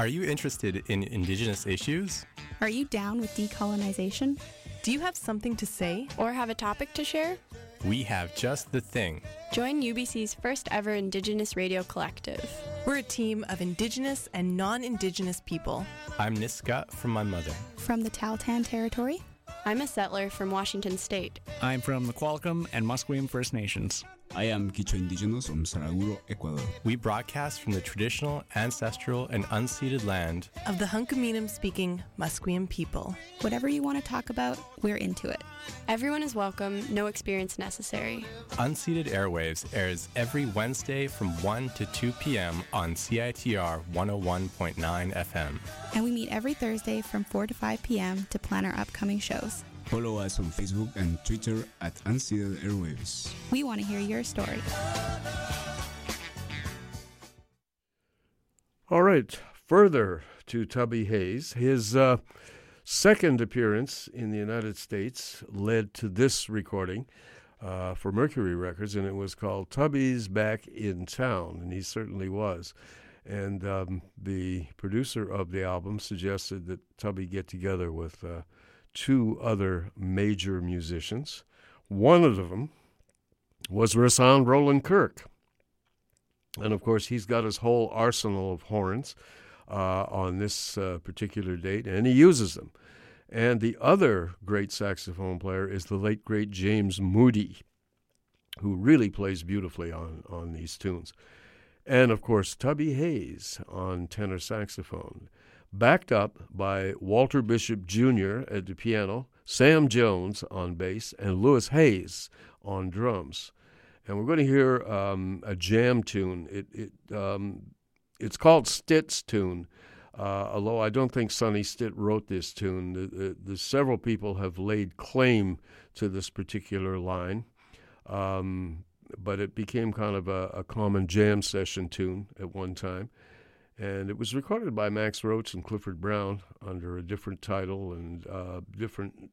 Are you interested in Indigenous issues? Are you down with decolonization? Do you have something to say? Or have a topic to share? We have just the thing. Join UBC's first ever Indigenous Radio Collective. We're a team of Indigenous and non Indigenous people. I'm Nisga'a from my mother. From the Tahltan Territory? I'm a settler from Washington State. I'm from the Qualicum and Musqueam First Nations. I am Quichua Indigenous from Saraguro, Ecuador. We broadcast from the traditional, ancestral, and unceded land of the Hunkaminam speaking Musqueam people. Whatever you want to talk about, we're into it. Everyone is welcome, no experience necessary. Unceded Airwaves airs every Wednesday from 1 to 2 p.m. on CITR 101.9 FM. And we meet every Thursday from 4 to 5 p.m. to plan our upcoming shows. Follow us on Facebook and Twitter at Unceded Airwaves. We want to hear your story. All right, further to Tubby Hayes. His uh, second appearance in the United States led to this recording uh, for Mercury Records, and it was called Tubby's Back in Town, and he certainly was. And um, the producer of the album suggested that Tubby get together with uh, two other major musicians. One of them was Rahsaan Roland Kirk. And of course, he's got his whole arsenal of horns uh, on this uh, particular date, and he uses them. And the other great saxophone player is the late, great James Moody, who really plays beautifully on, on these tunes. And of course, Tubby Hayes on tenor saxophone, backed up by Walter Bishop Jr. at the piano, Sam Jones on bass, and Louis Hayes on drums. And we're going to hear um, a jam tune. It, it um, it's called Stitt's tune. Uh, although I don't think Sonny Stitt wrote this tune, the, the, the, several people have laid claim to this particular line, um, but it became kind of a, a, common jam session tune at one time. And it was recorded by Max Roach and Clifford Brown under a different title and uh, different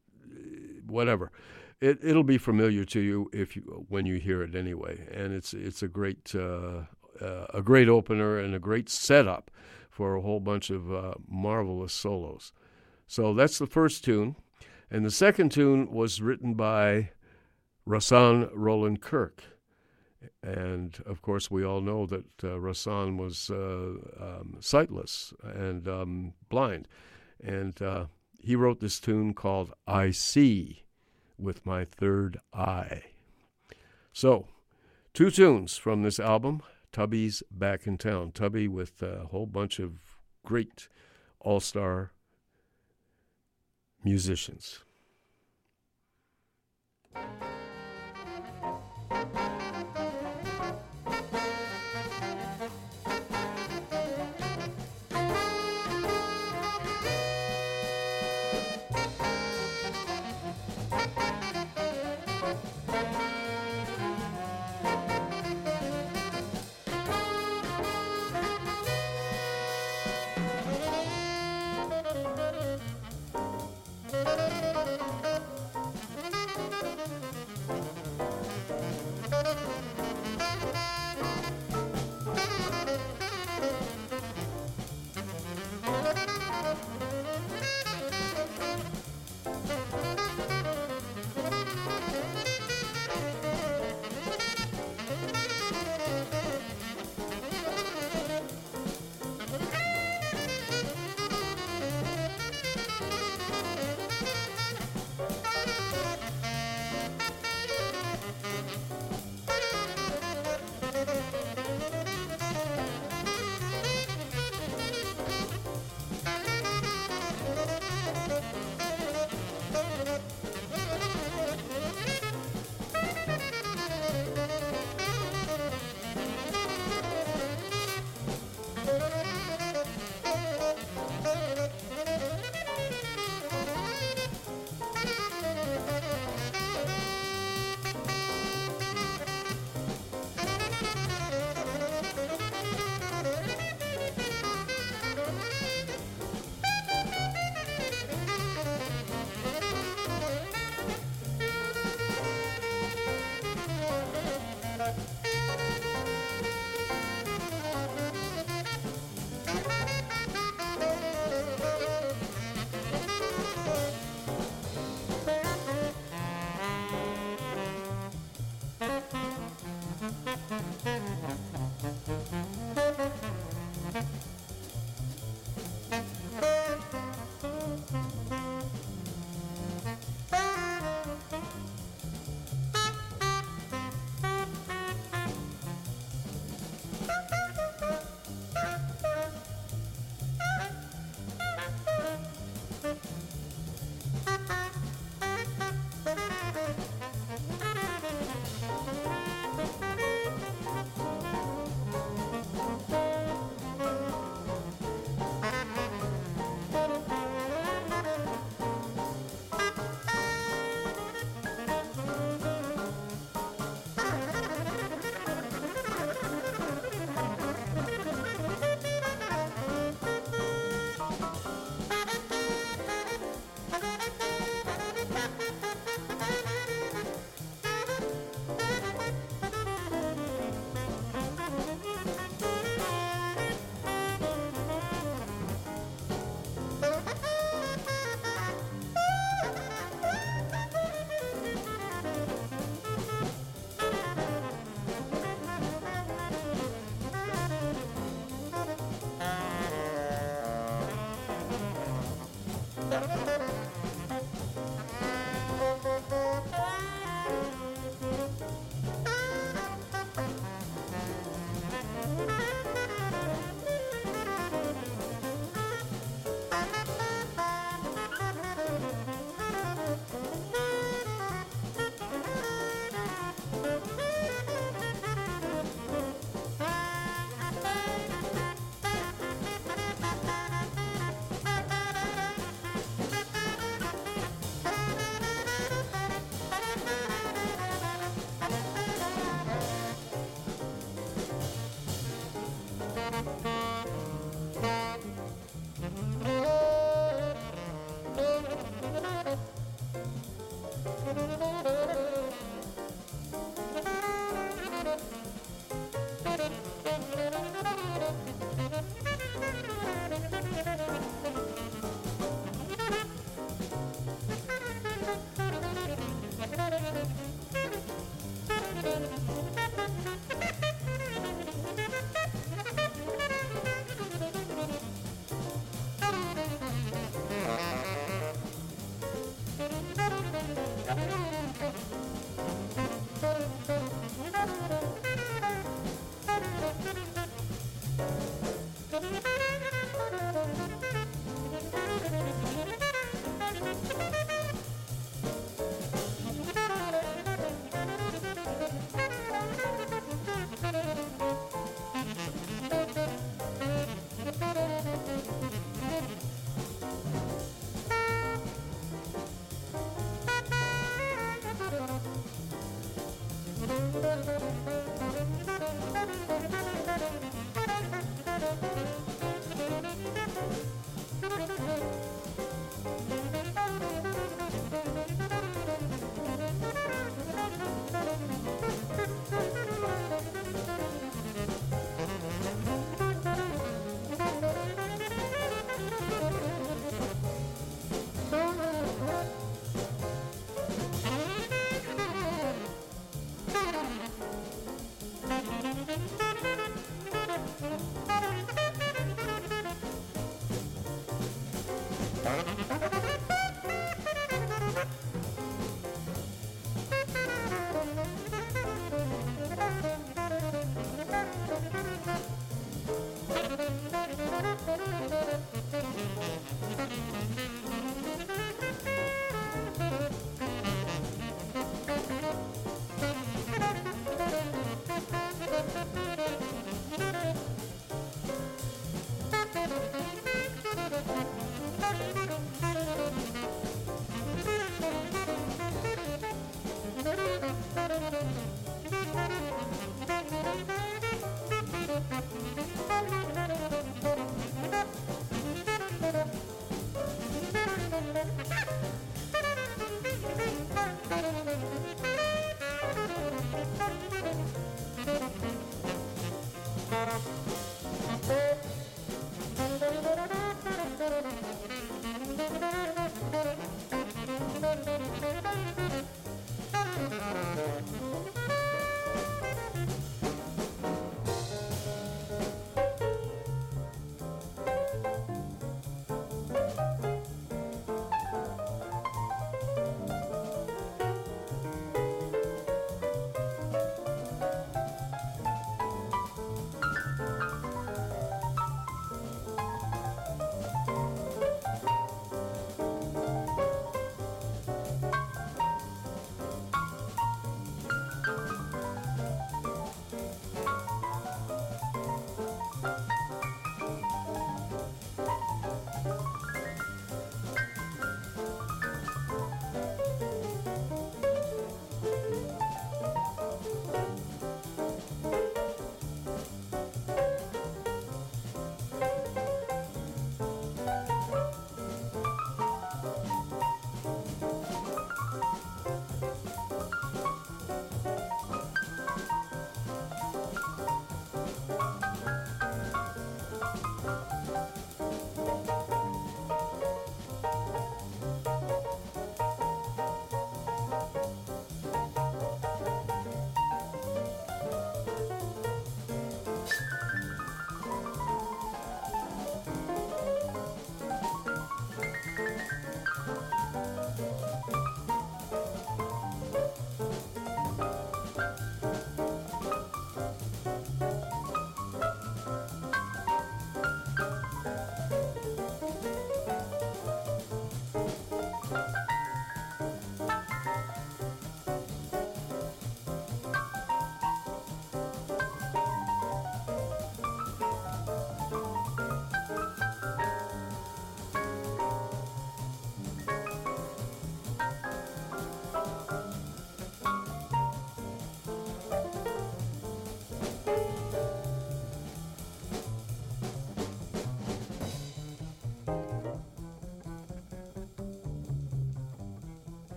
whatever. It, it'll be familiar to you if you when you hear it anyway, and it's it's a great uh, uh, a great opener and a great setup for a whole bunch of uh, marvelous solos. So that's the first tune. And the second tune was written by Rahsaan Roland Kirk. And of course, we all know that uh, Rahsaan was uh, um, sightless and um, blind. And uh, he wrote this tune called I See with My Third Eye. So, two tunes from this album Tubby's back in town. Tubby with a whole bunch of great all star musicians.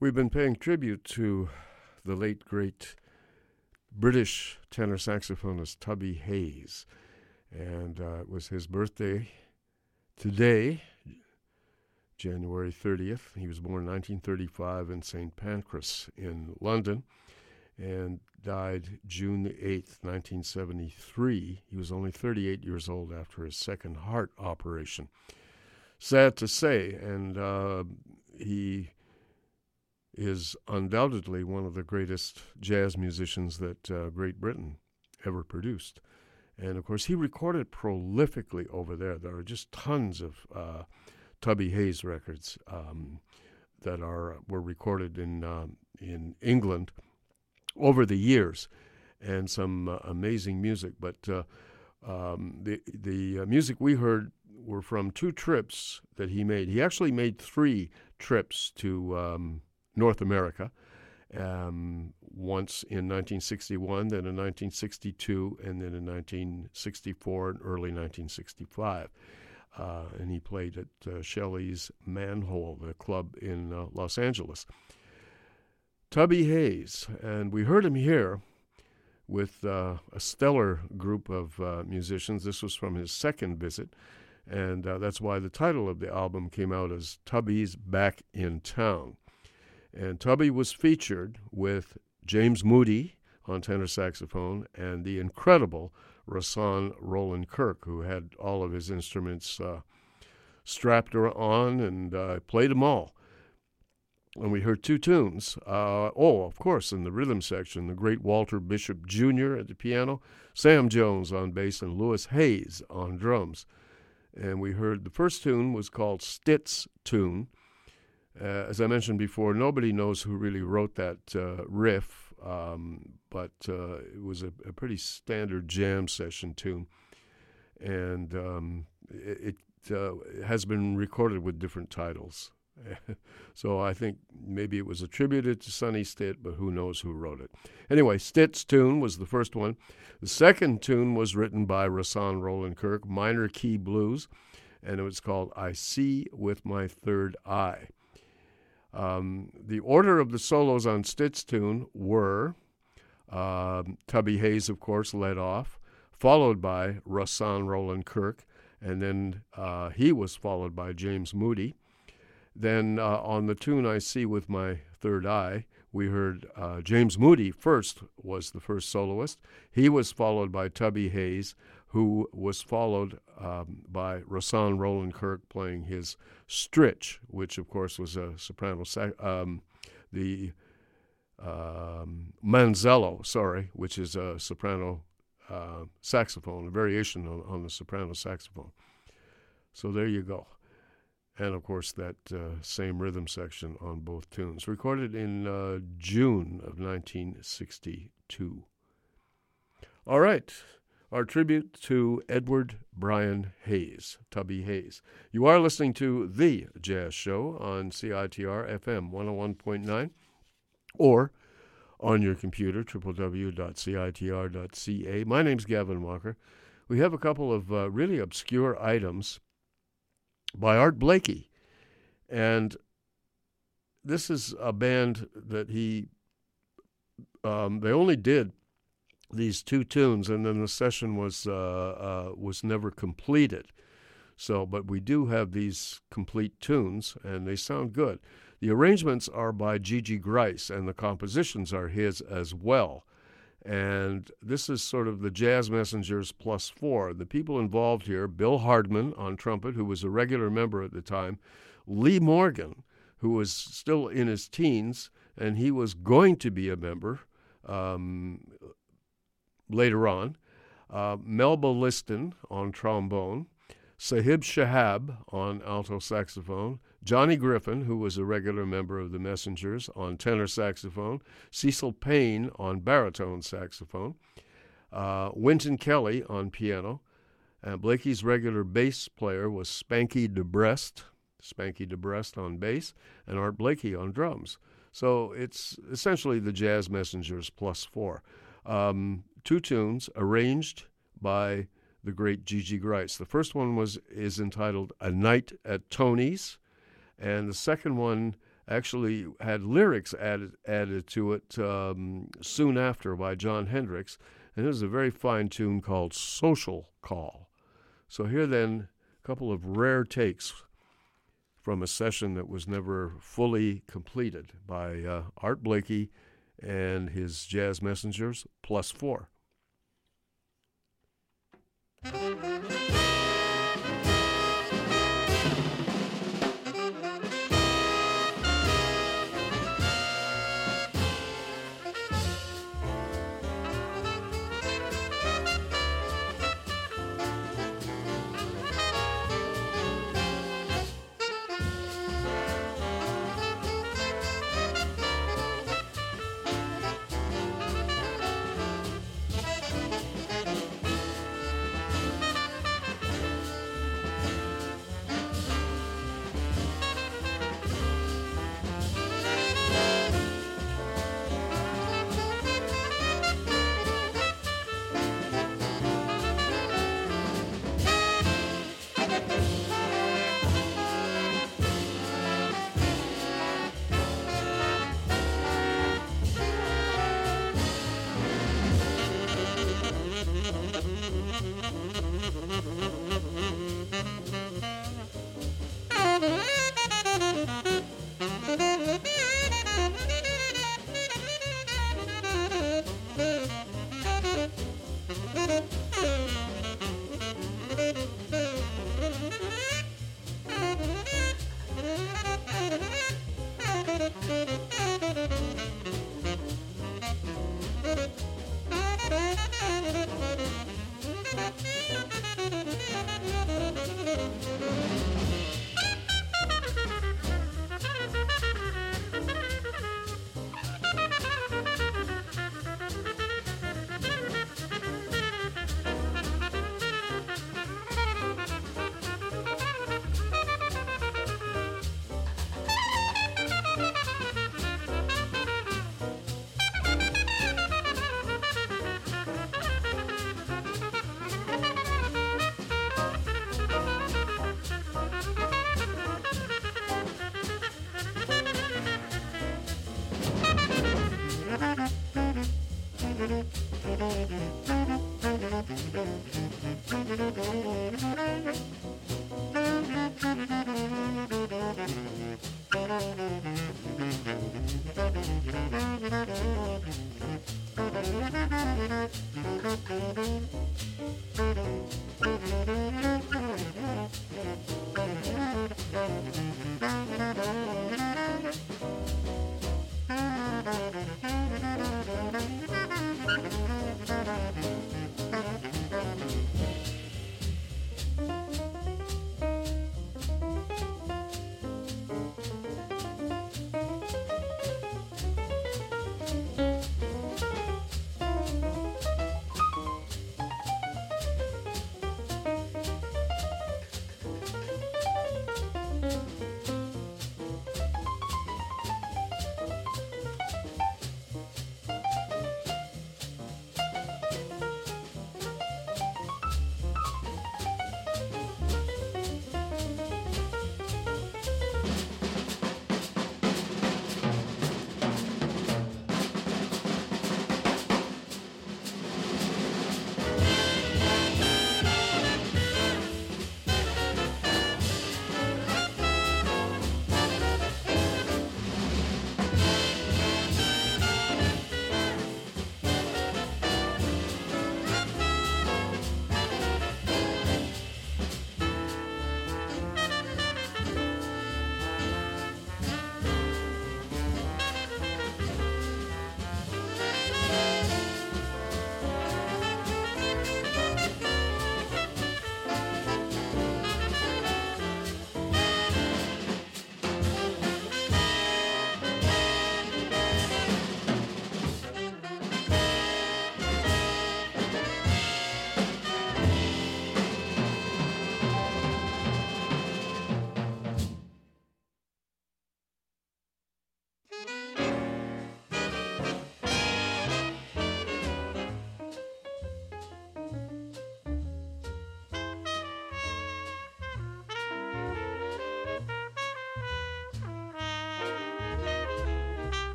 We've been paying tribute to the late, great British tenor saxophonist Tubby Hayes. And uh, it was his birthday today, January 30th. He was born in 1935 in St. Pancras in London and died June 8th, 1973. He was only 38 years old after his second heart operation. Sad to say, and uh, he is undoubtedly one of the greatest jazz musicians that uh, Great Britain ever produced. And of course, he recorded prolifically over there. There are just tons of uh, Tubby Hayes records um, that are were recorded in um, in England over the years, and some uh, amazing music. But uh, um, the the uh, music we heard were from two trips that he made. He actually made three trips to um, North America. Um, once in 1961, then in 1962, and then in 1964 and early 1965. Uh, and he played at uh, Shelly's Manne-Hole, the club in uh, Los Angeles. Tubby Hayes, and we heard him here with uh, a stellar group of uh, musicians. This was from his second visit, and uh, that's why the title of the album came out as Tubby's Back in Town. And Tubby was featured with James Moody on tenor saxophone and the incredible Rahsaan Roland Kirk, who had all of his instruments uh, strapped on and uh, played them all. And we heard two tunes. Uh, oh, of course, in the rhythm section, the great Walter Bishop Jr. at the piano, Sam Jones on bass, and Louis Hayes on drums. And we heard the first tune was called Stitt's Tune uh, as I mentioned before, nobody knows who really wrote that uh, riff, um, but uh, it was a, a, pretty standard jam session tune, and um, it, it uh, has been recorded with different titles. so I think maybe it was attributed to Sonny Stitt, but who knows who wrote it. Anyway, Stitt's tune was the first one. The second tune was written by Rahsaan Roland Kirk, minor key blues, and it was called I See with My Third Eye. Um, the order of the solos on Stitt's tune were uh, Tubby Hayes, of course, led off, followed by Rahsaan Roland Kirk, and then uh, he was followed by James Moody. Then uh, on the tune I See with My Third Eye, we heard uh, James Moody first was the first soloist. He was followed by Tubby Hayes, who was followed um, by Rahsaan Roland Kirk playing his Stritch, which of course was a soprano, um, the um, Manzello, sorry, which is a soprano uh, saxophone, a variation on, on, the soprano saxophone. So there you go. And of course, that uh, same rhythm section on both tunes, recorded in uh, June of 1962. All right our tribute to Edward Brian Hayes, Tubby Hayes. You are listening to The Jazz Show on CITR FM 101.9 or on your computer, www.citr.ca. My name's Gavin Walker. We have a couple of uh, really obscure items by Art Blakey. And this is a band that he, um, they only did these two tunes, and then the session was uh, uh, was never completed. So, but we do have these complete tunes, and they sound good. The arrangements are by Gigi Gryce, and the compositions are his as well. And this is sort of the Jazz Messengers plus four. The people involved here Bill Hardman on trumpet, who was a regular member at the time, Lee Morgan, who was still in his teens, and he was going to be a member. Um, later on, uh, Melba Liston on trombone, Sahib Shihab on alto saxophone, Johnny Griffin, who was a regular member of the Messengers, on tenor saxophone, Cecil Payne on baritone saxophone, uh, Wynton Kelly on piano. and Blakey's regular bass player was Spanky DeBrest, Spanky DeBrest on bass, and Art Blakey on drums. So it's essentially the Jazz Messengers plus four. Um, two tunes arranged by the great Gigi Gryce. The first one was is entitled "A Night at Tony's," and the second one actually had lyrics added added to it um, soon after by Jon Hendricks, and it was a very fine tune called "Social Call." So here then, a couple of rare takes from a session that was never fully completed by uh, Art Blakey and his jazz messengers plus four.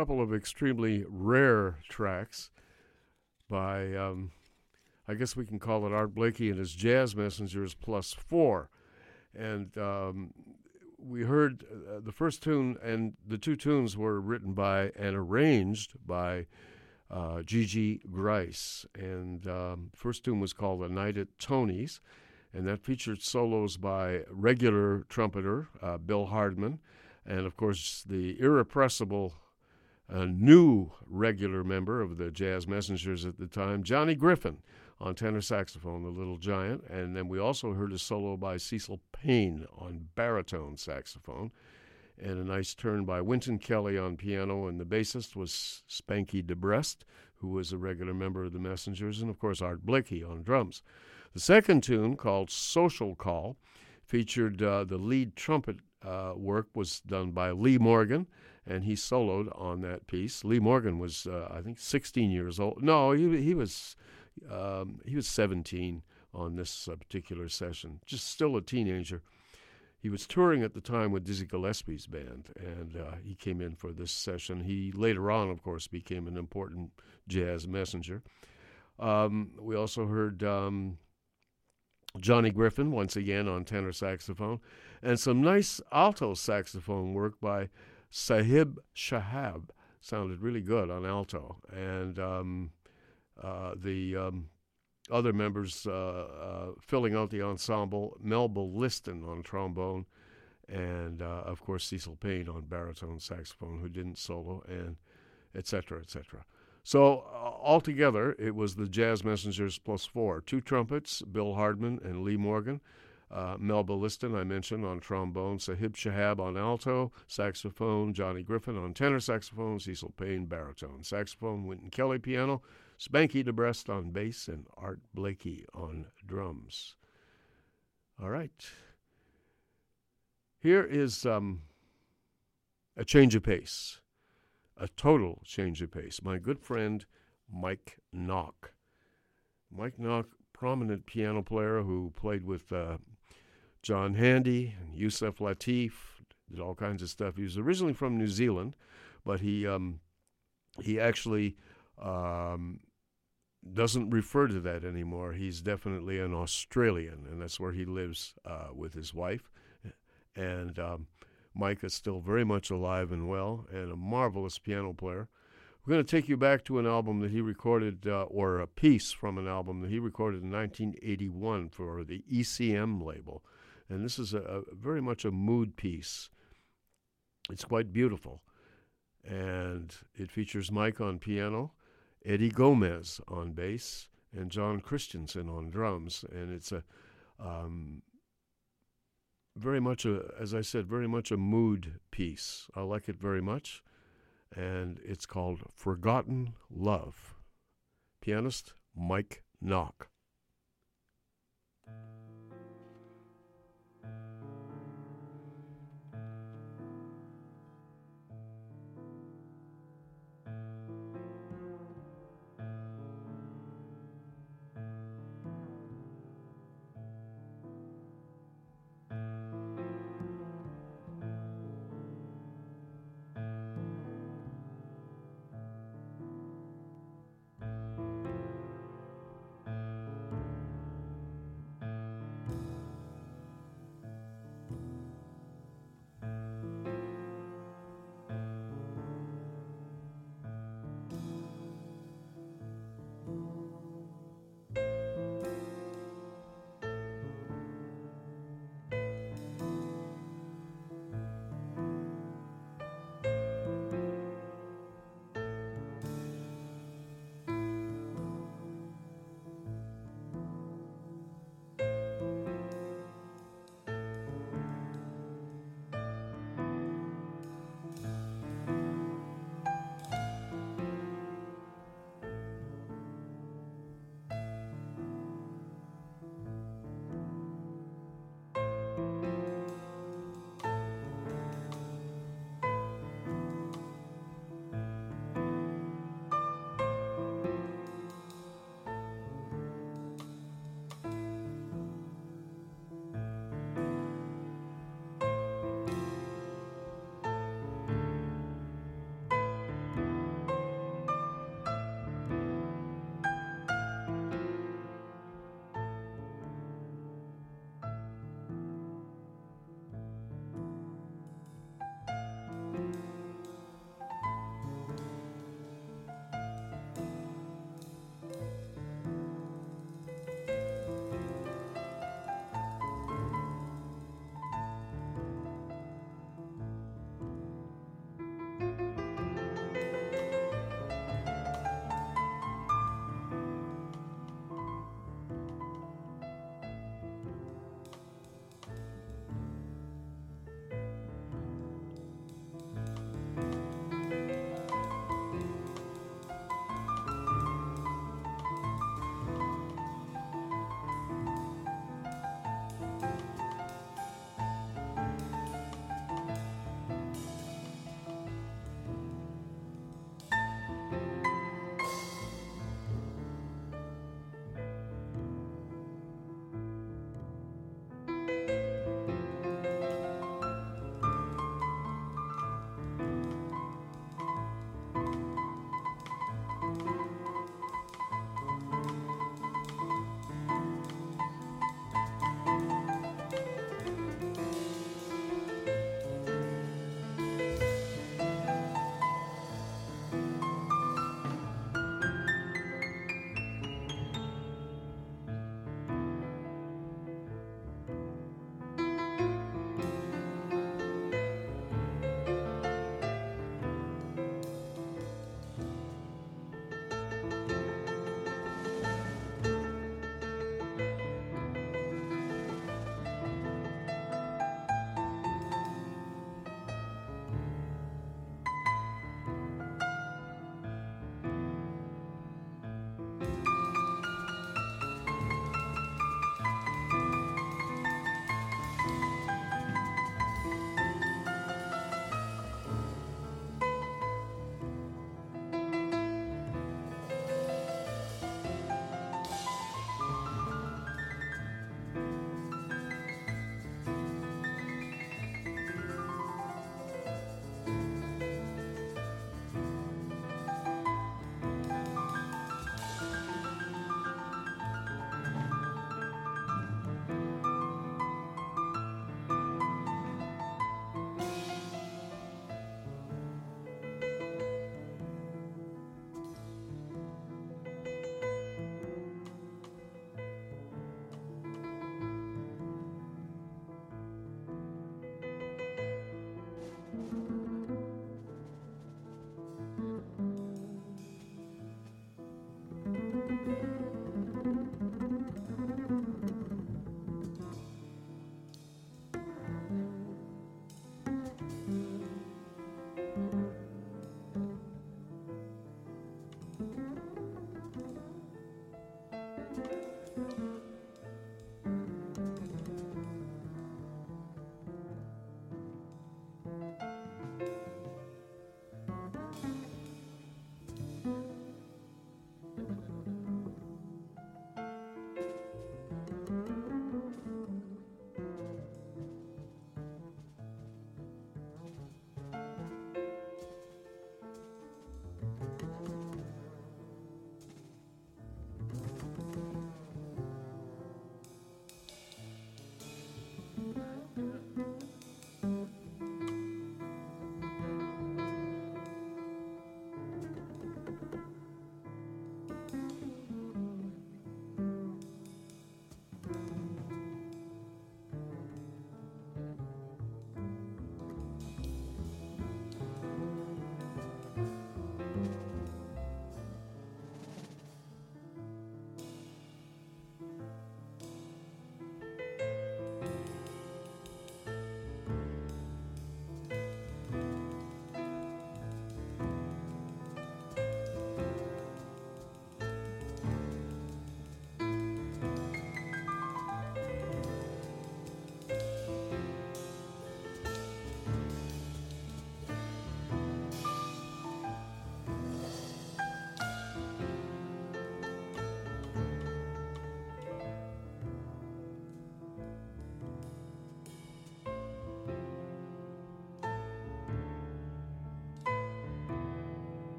Couple of extremely rare tracks by, um, I guess we can call it Art Blakey and his Jazz Messengers plus four. And um, we heard uh, the first tune, and the two tunes were written by and arranged by uh, Gigi Gryce. And um, first tune was called A Night at Tony's, and that featured solos by regular trumpeter uh, Bill Hardman, and of course the irrepressible a new regular member of the Jazz Messengers at the time, Johnny Griffin on tenor saxophone, the little giant. And then we also heard a solo by Cecil Payne on baritone saxophone, and a nice turn by Wynton Kelly on piano. And the bassist was Spanky DeBrest, who was a regular member of the Messengers, and of course Art Blakey on drums. The second tune, called Social Call, featured uh, the lead trumpet uh, work was done by Lee Morgan and he soloed on that piece. Lee Morgan was, uh, I think, 16 years old. No, he he was um, he was 17 on this uh, particular session, just still a teenager. He was touring at the time with Dizzy Gillespie's band, and uh, he came in for this session. He later on, of course, became an important jazz messenger. Um, we also heard um, Johnny Griffin once again on tenor saxophone, and some nice alto saxophone work by Sahib Shihab sounded really good on alto, and um, uh, the um, other members uh, uh, filling out the ensemble, Melba Liston on trombone, and uh, of course Cecil Payne on baritone saxophone, who didn't solo, and etc. etc. So uh, altogether, it was the Jazz Messengers plus four: two trumpets, Bill Hardman and Lee Morgan uh, Melba Liston, I mentioned, on trombone, Sahib Shihab on alto, saxophone, Johnny Griffin on tenor saxophone, Cecil Payne baritone, saxophone, Wynton Kelly piano, Spanky DeBrest on bass, and Art Blakey on drums. All right. Here is um, a change of pace, a total change of pace. My good friend Mike Nock. Mike Nock, prominent piano player who played with uh, John Handy, Yusef Lateef, did all kinds of stuff. He was originally from New Zealand, but he um, he actually um, doesn't refer to that anymore. He's definitely an Australian, and that's where he lives uh, with his wife. And um, Mike is still very much alive and well, and a marvelous piano player. We're going to take you back to an album that he recorded, uh, or a piece from an album that he recorded in 1981 for the ECM label. And this is a, a very much a mood piece. It's quite beautiful. And it features Mike on piano, Eddie Gomez on bass, and Jon Christensen on drums. And it's a um, very much a, as I said, very much a mood piece. I like it very much and it's called Forgotten Love. Pianist Mike Nock.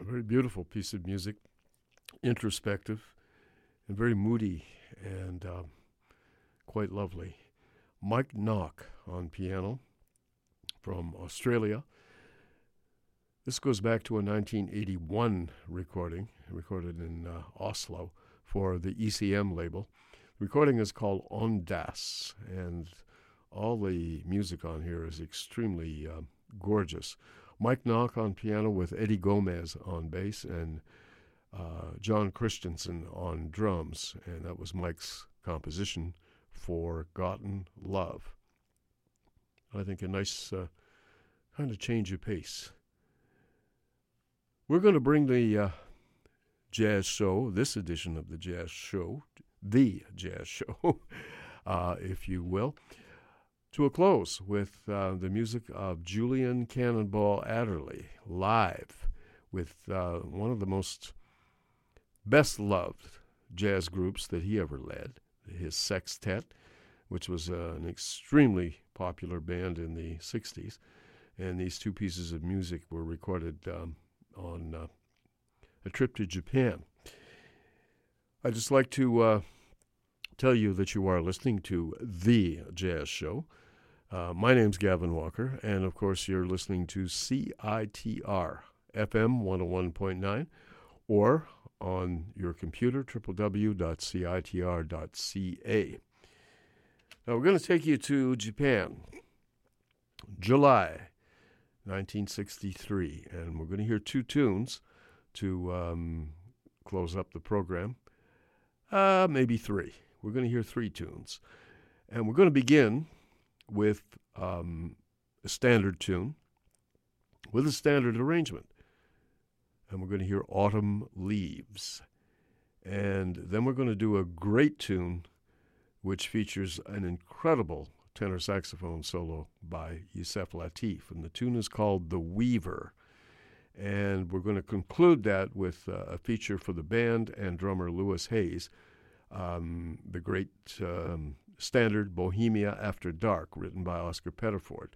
A very beautiful piece of music, introspective, and very moody and uh, quite lovely. Mike Nock on piano from Australia. This goes back to a 1981 recording, recorded in uh, Oslo for the ECM label. The recording is called Ondas, and all the music on here is extremely uh, gorgeous. Mike Nock on piano with Eddie Gomez on bass and uh, Jon Christensen on drums, and that was Mike's composition Forgotten Love. I think a nice uh, kind of change of pace. We're going to bring the uh, jazz show, this edition of the jazz show, the jazz show, uh, if you will, to a close with uh, the music of Julian Cannonball Adderley live with uh, one of the most best loved jazz groups that he ever led, his sextet, which was uh, an extremely popular band in the 60s. And these two pieces of music were recorded um, on uh, a trip to Japan. I'd just like to uh, tell you that you are listening to The Jazz Show. Uh, my name's Gavin Walker, and of course, you're listening to CITR FM 101.9 or on your computer, www.citr.ca. Now, we're going to take you to Japan, July 1963, and we're going to hear two tunes to um, close up the program. Uh, maybe three. We're going to hear three tunes. And we're going to begin with um, a standard tune with a standard arrangement. And we're going to hear Autumn Leaves. And then we're going to do a great tune which features an incredible tenor saxophone solo by Yusef Lateef. And the tune is called The Weaver. And we're going to conclude that with uh, a feature for the band and drummer Louis Hayes, um, the great um, standard Bohemia After Dark, written by Oscar Pettiford.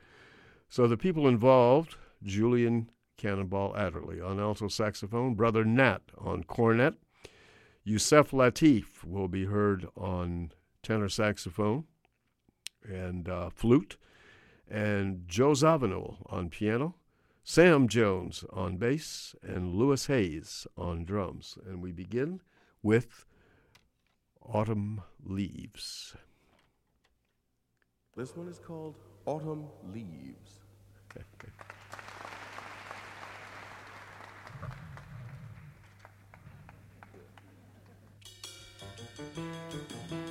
So the people involved Julian Cannonball Adderley on alto saxophone, Brother Nat on cornet, Yusef Lateef will be heard on tenor saxophone and uh, flute, and Joe Zawinul on piano, Sam Jones on bass, and Louis Hayes on drums. And we begin with Autumn Leaves. This one is called Autumn Leaves.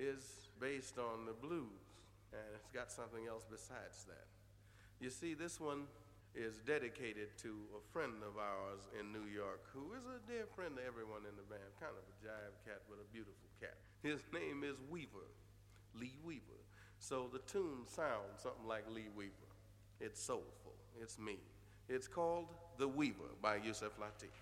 is based on the blues, and it's got something else besides that. You see, this one is dedicated to a friend of ours in New York who is a dear friend to everyone in the band, kind of a jive cat but a beautiful cat. His name is Weaver, Lee Weaver. So the tune sounds something like Lee Weaver. It's soulful, it's mean. It's called The Weaver by Yusef Lateef.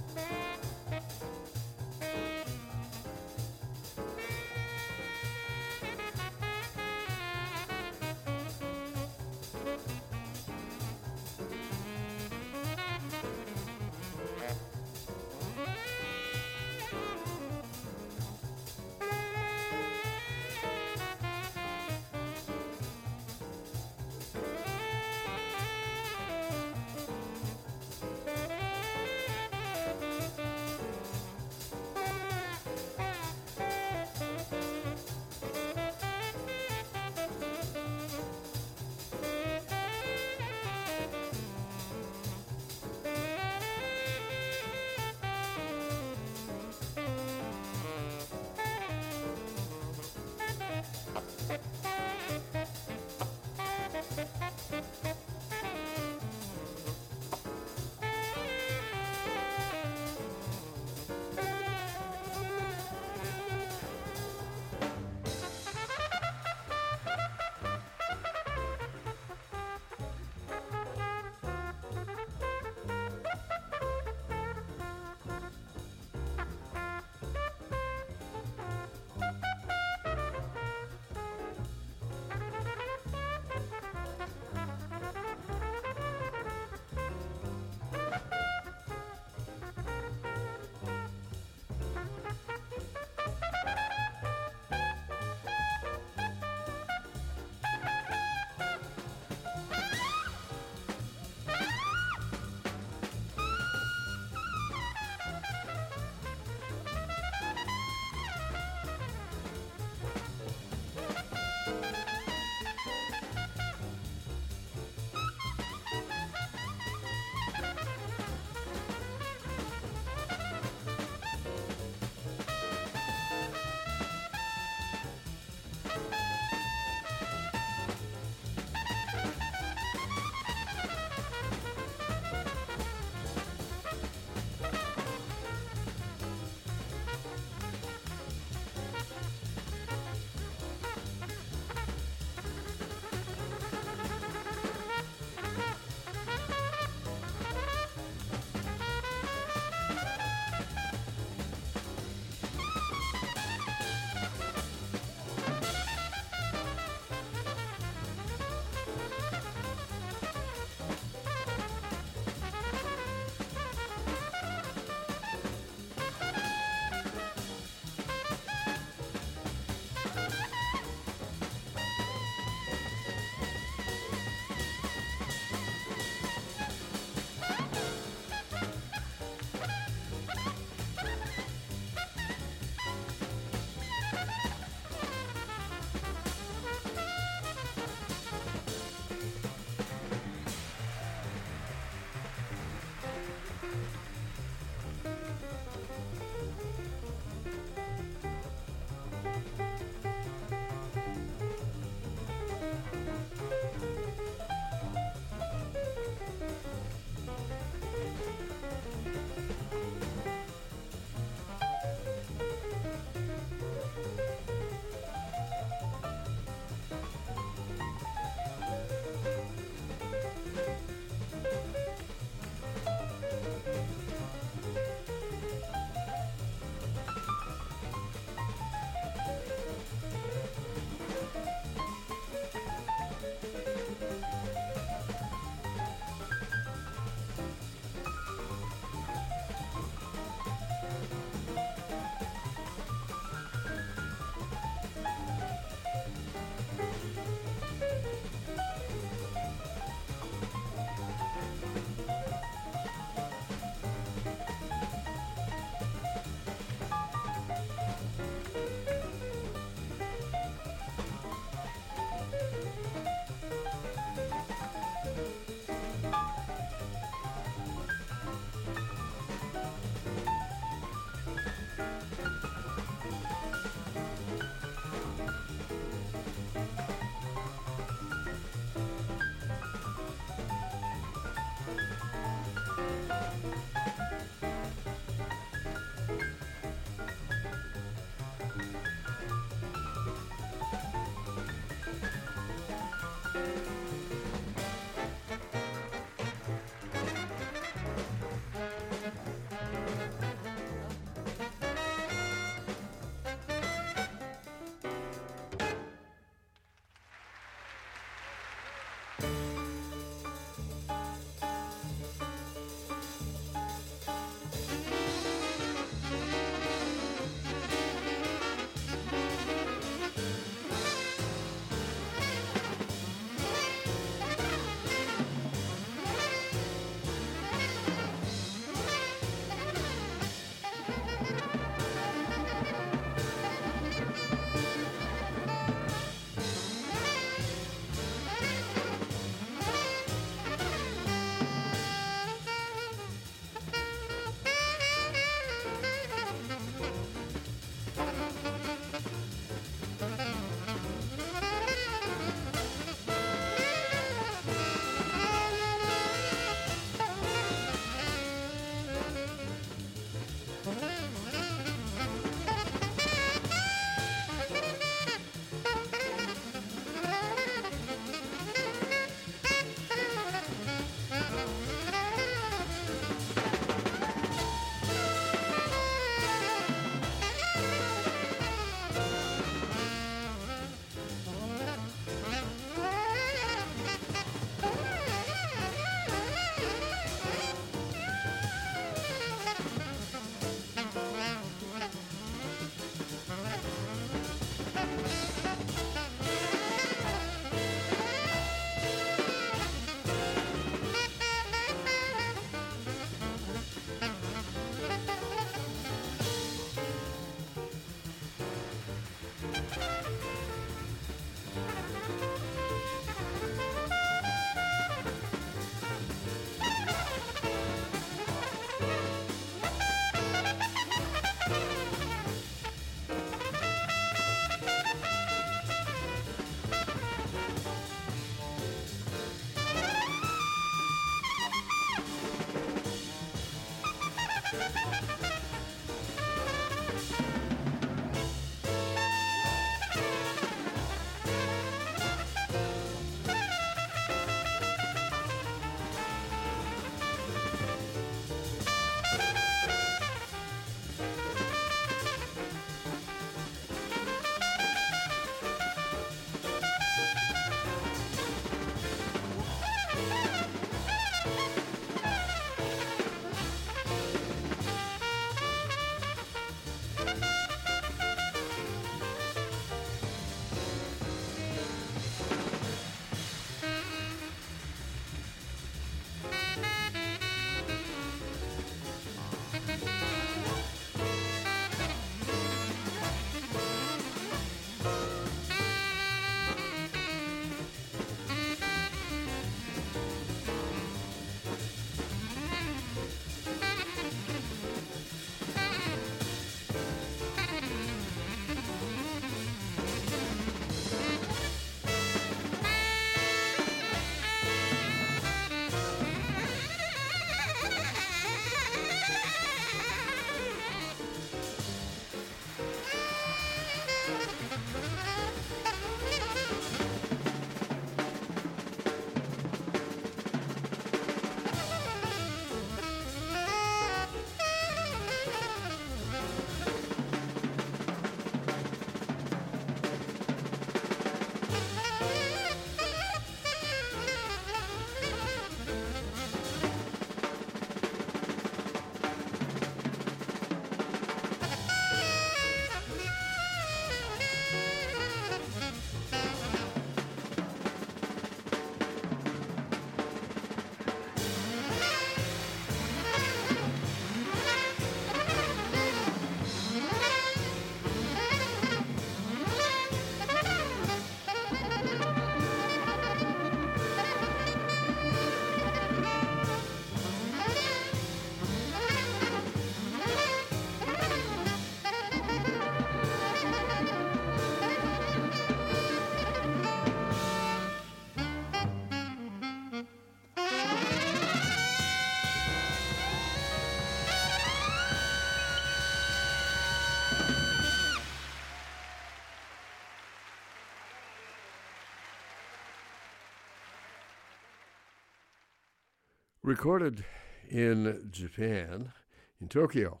Recorded in Japan, in Tokyo,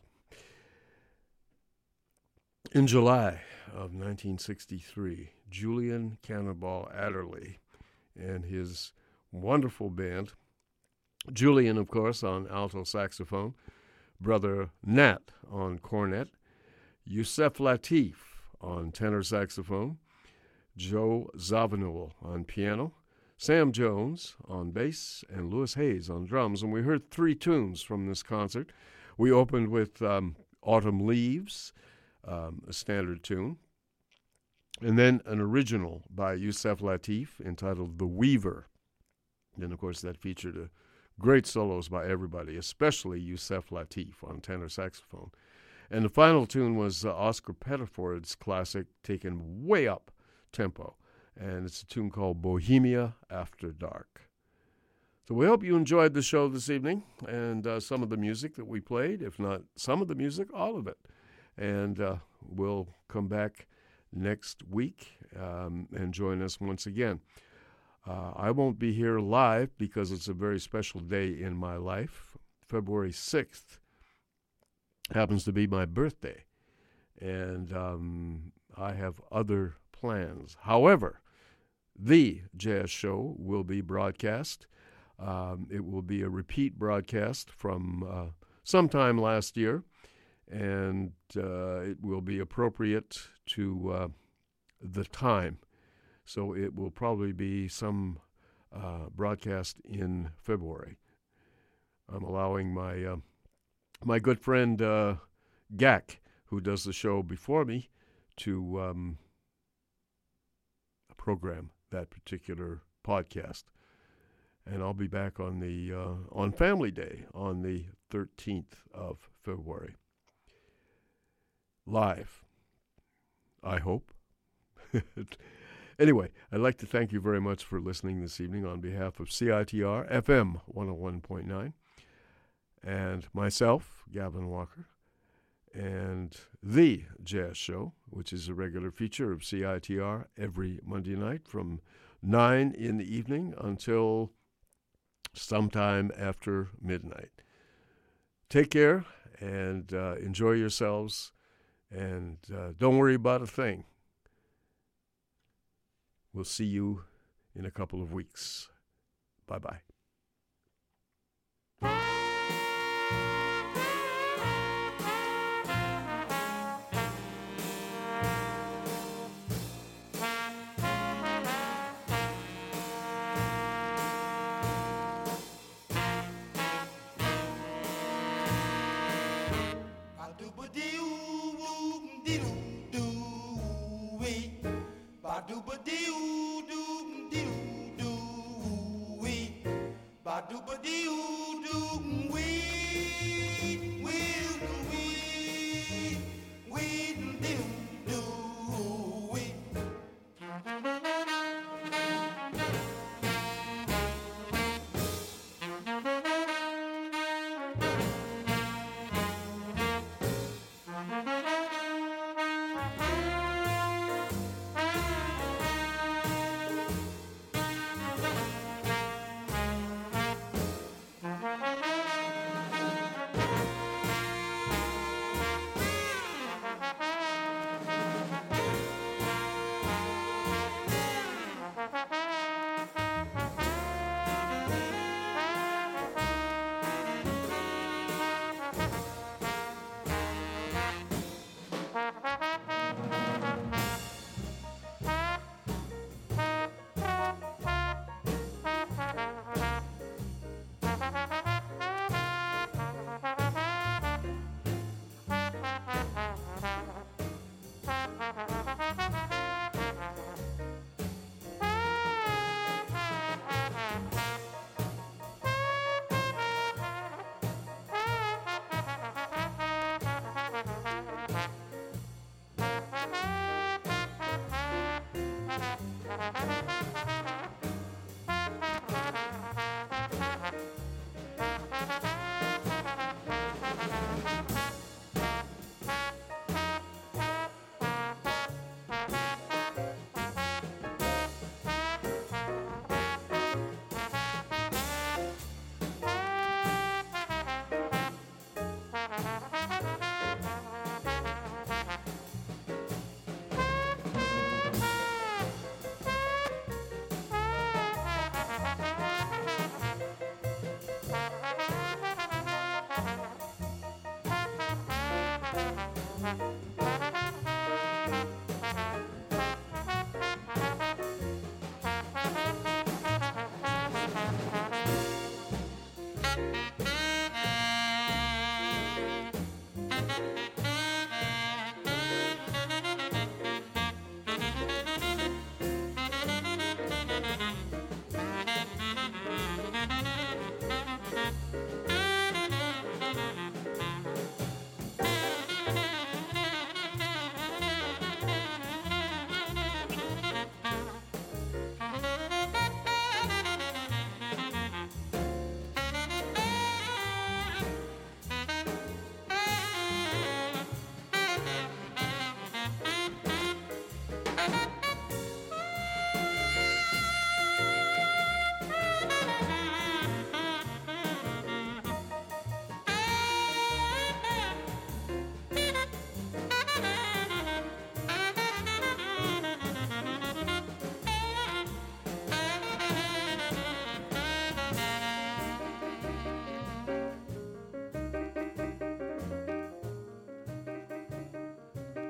in July of 1963. Julian Cannonball Adderley and his wonderful band. Julian, of course, on alto saxophone, brother Nat on cornet, Yusef Lateef on tenor saxophone, Joe Zawinul on piano, Sam Jones on bass, and Louis Hayes on drums. And we heard three tunes from this concert. We opened with um, Autumn Leaves, um, a standard tune, and then an original by Yusef Lateef entitled The Weaver. Then, of course, that featured a great solos by everybody, especially Yusef Lateef on tenor saxophone. And the final tune was uh, Oscar Pettiford's classic, taken way up tempo. And it's a tune called Bohemia After Dark. So we hope you enjoyed the show this evening and uh, some of the music that we played. If not some of the music, all of it. And uh, we'll come back next week um, and join us once again. Uh, I won't be here live because it's a very special day in my life. February 6th happens to be my birthday, and um, I have other plans. However, the jazz show will be broadcast. Um, it will be a repeat broadcast from uh, sometime last year, and uh, it will be appropriate to uh, the time. So it will probably be some uh, broadcast in February. I'm allowing my uh, my good friend uh, Gak, who does the show before me, to um, program that particular podcast. And I'll be back on the uh, on Family Day on the 13th of February. Live. I hope. anyway, I'd like to thank you very much for listening this evening on behalf of CITR FM 101.9 and myself, Gavin Walker, and The Jazz Show, which is a regular feature of CITR every Monday night from 9 in the evening until sometime after midnight. Take care and uh, enjoy yourselves, and uh, don't worry about a thing. We'll see you in a couple of weeks. Bye bye. Corpo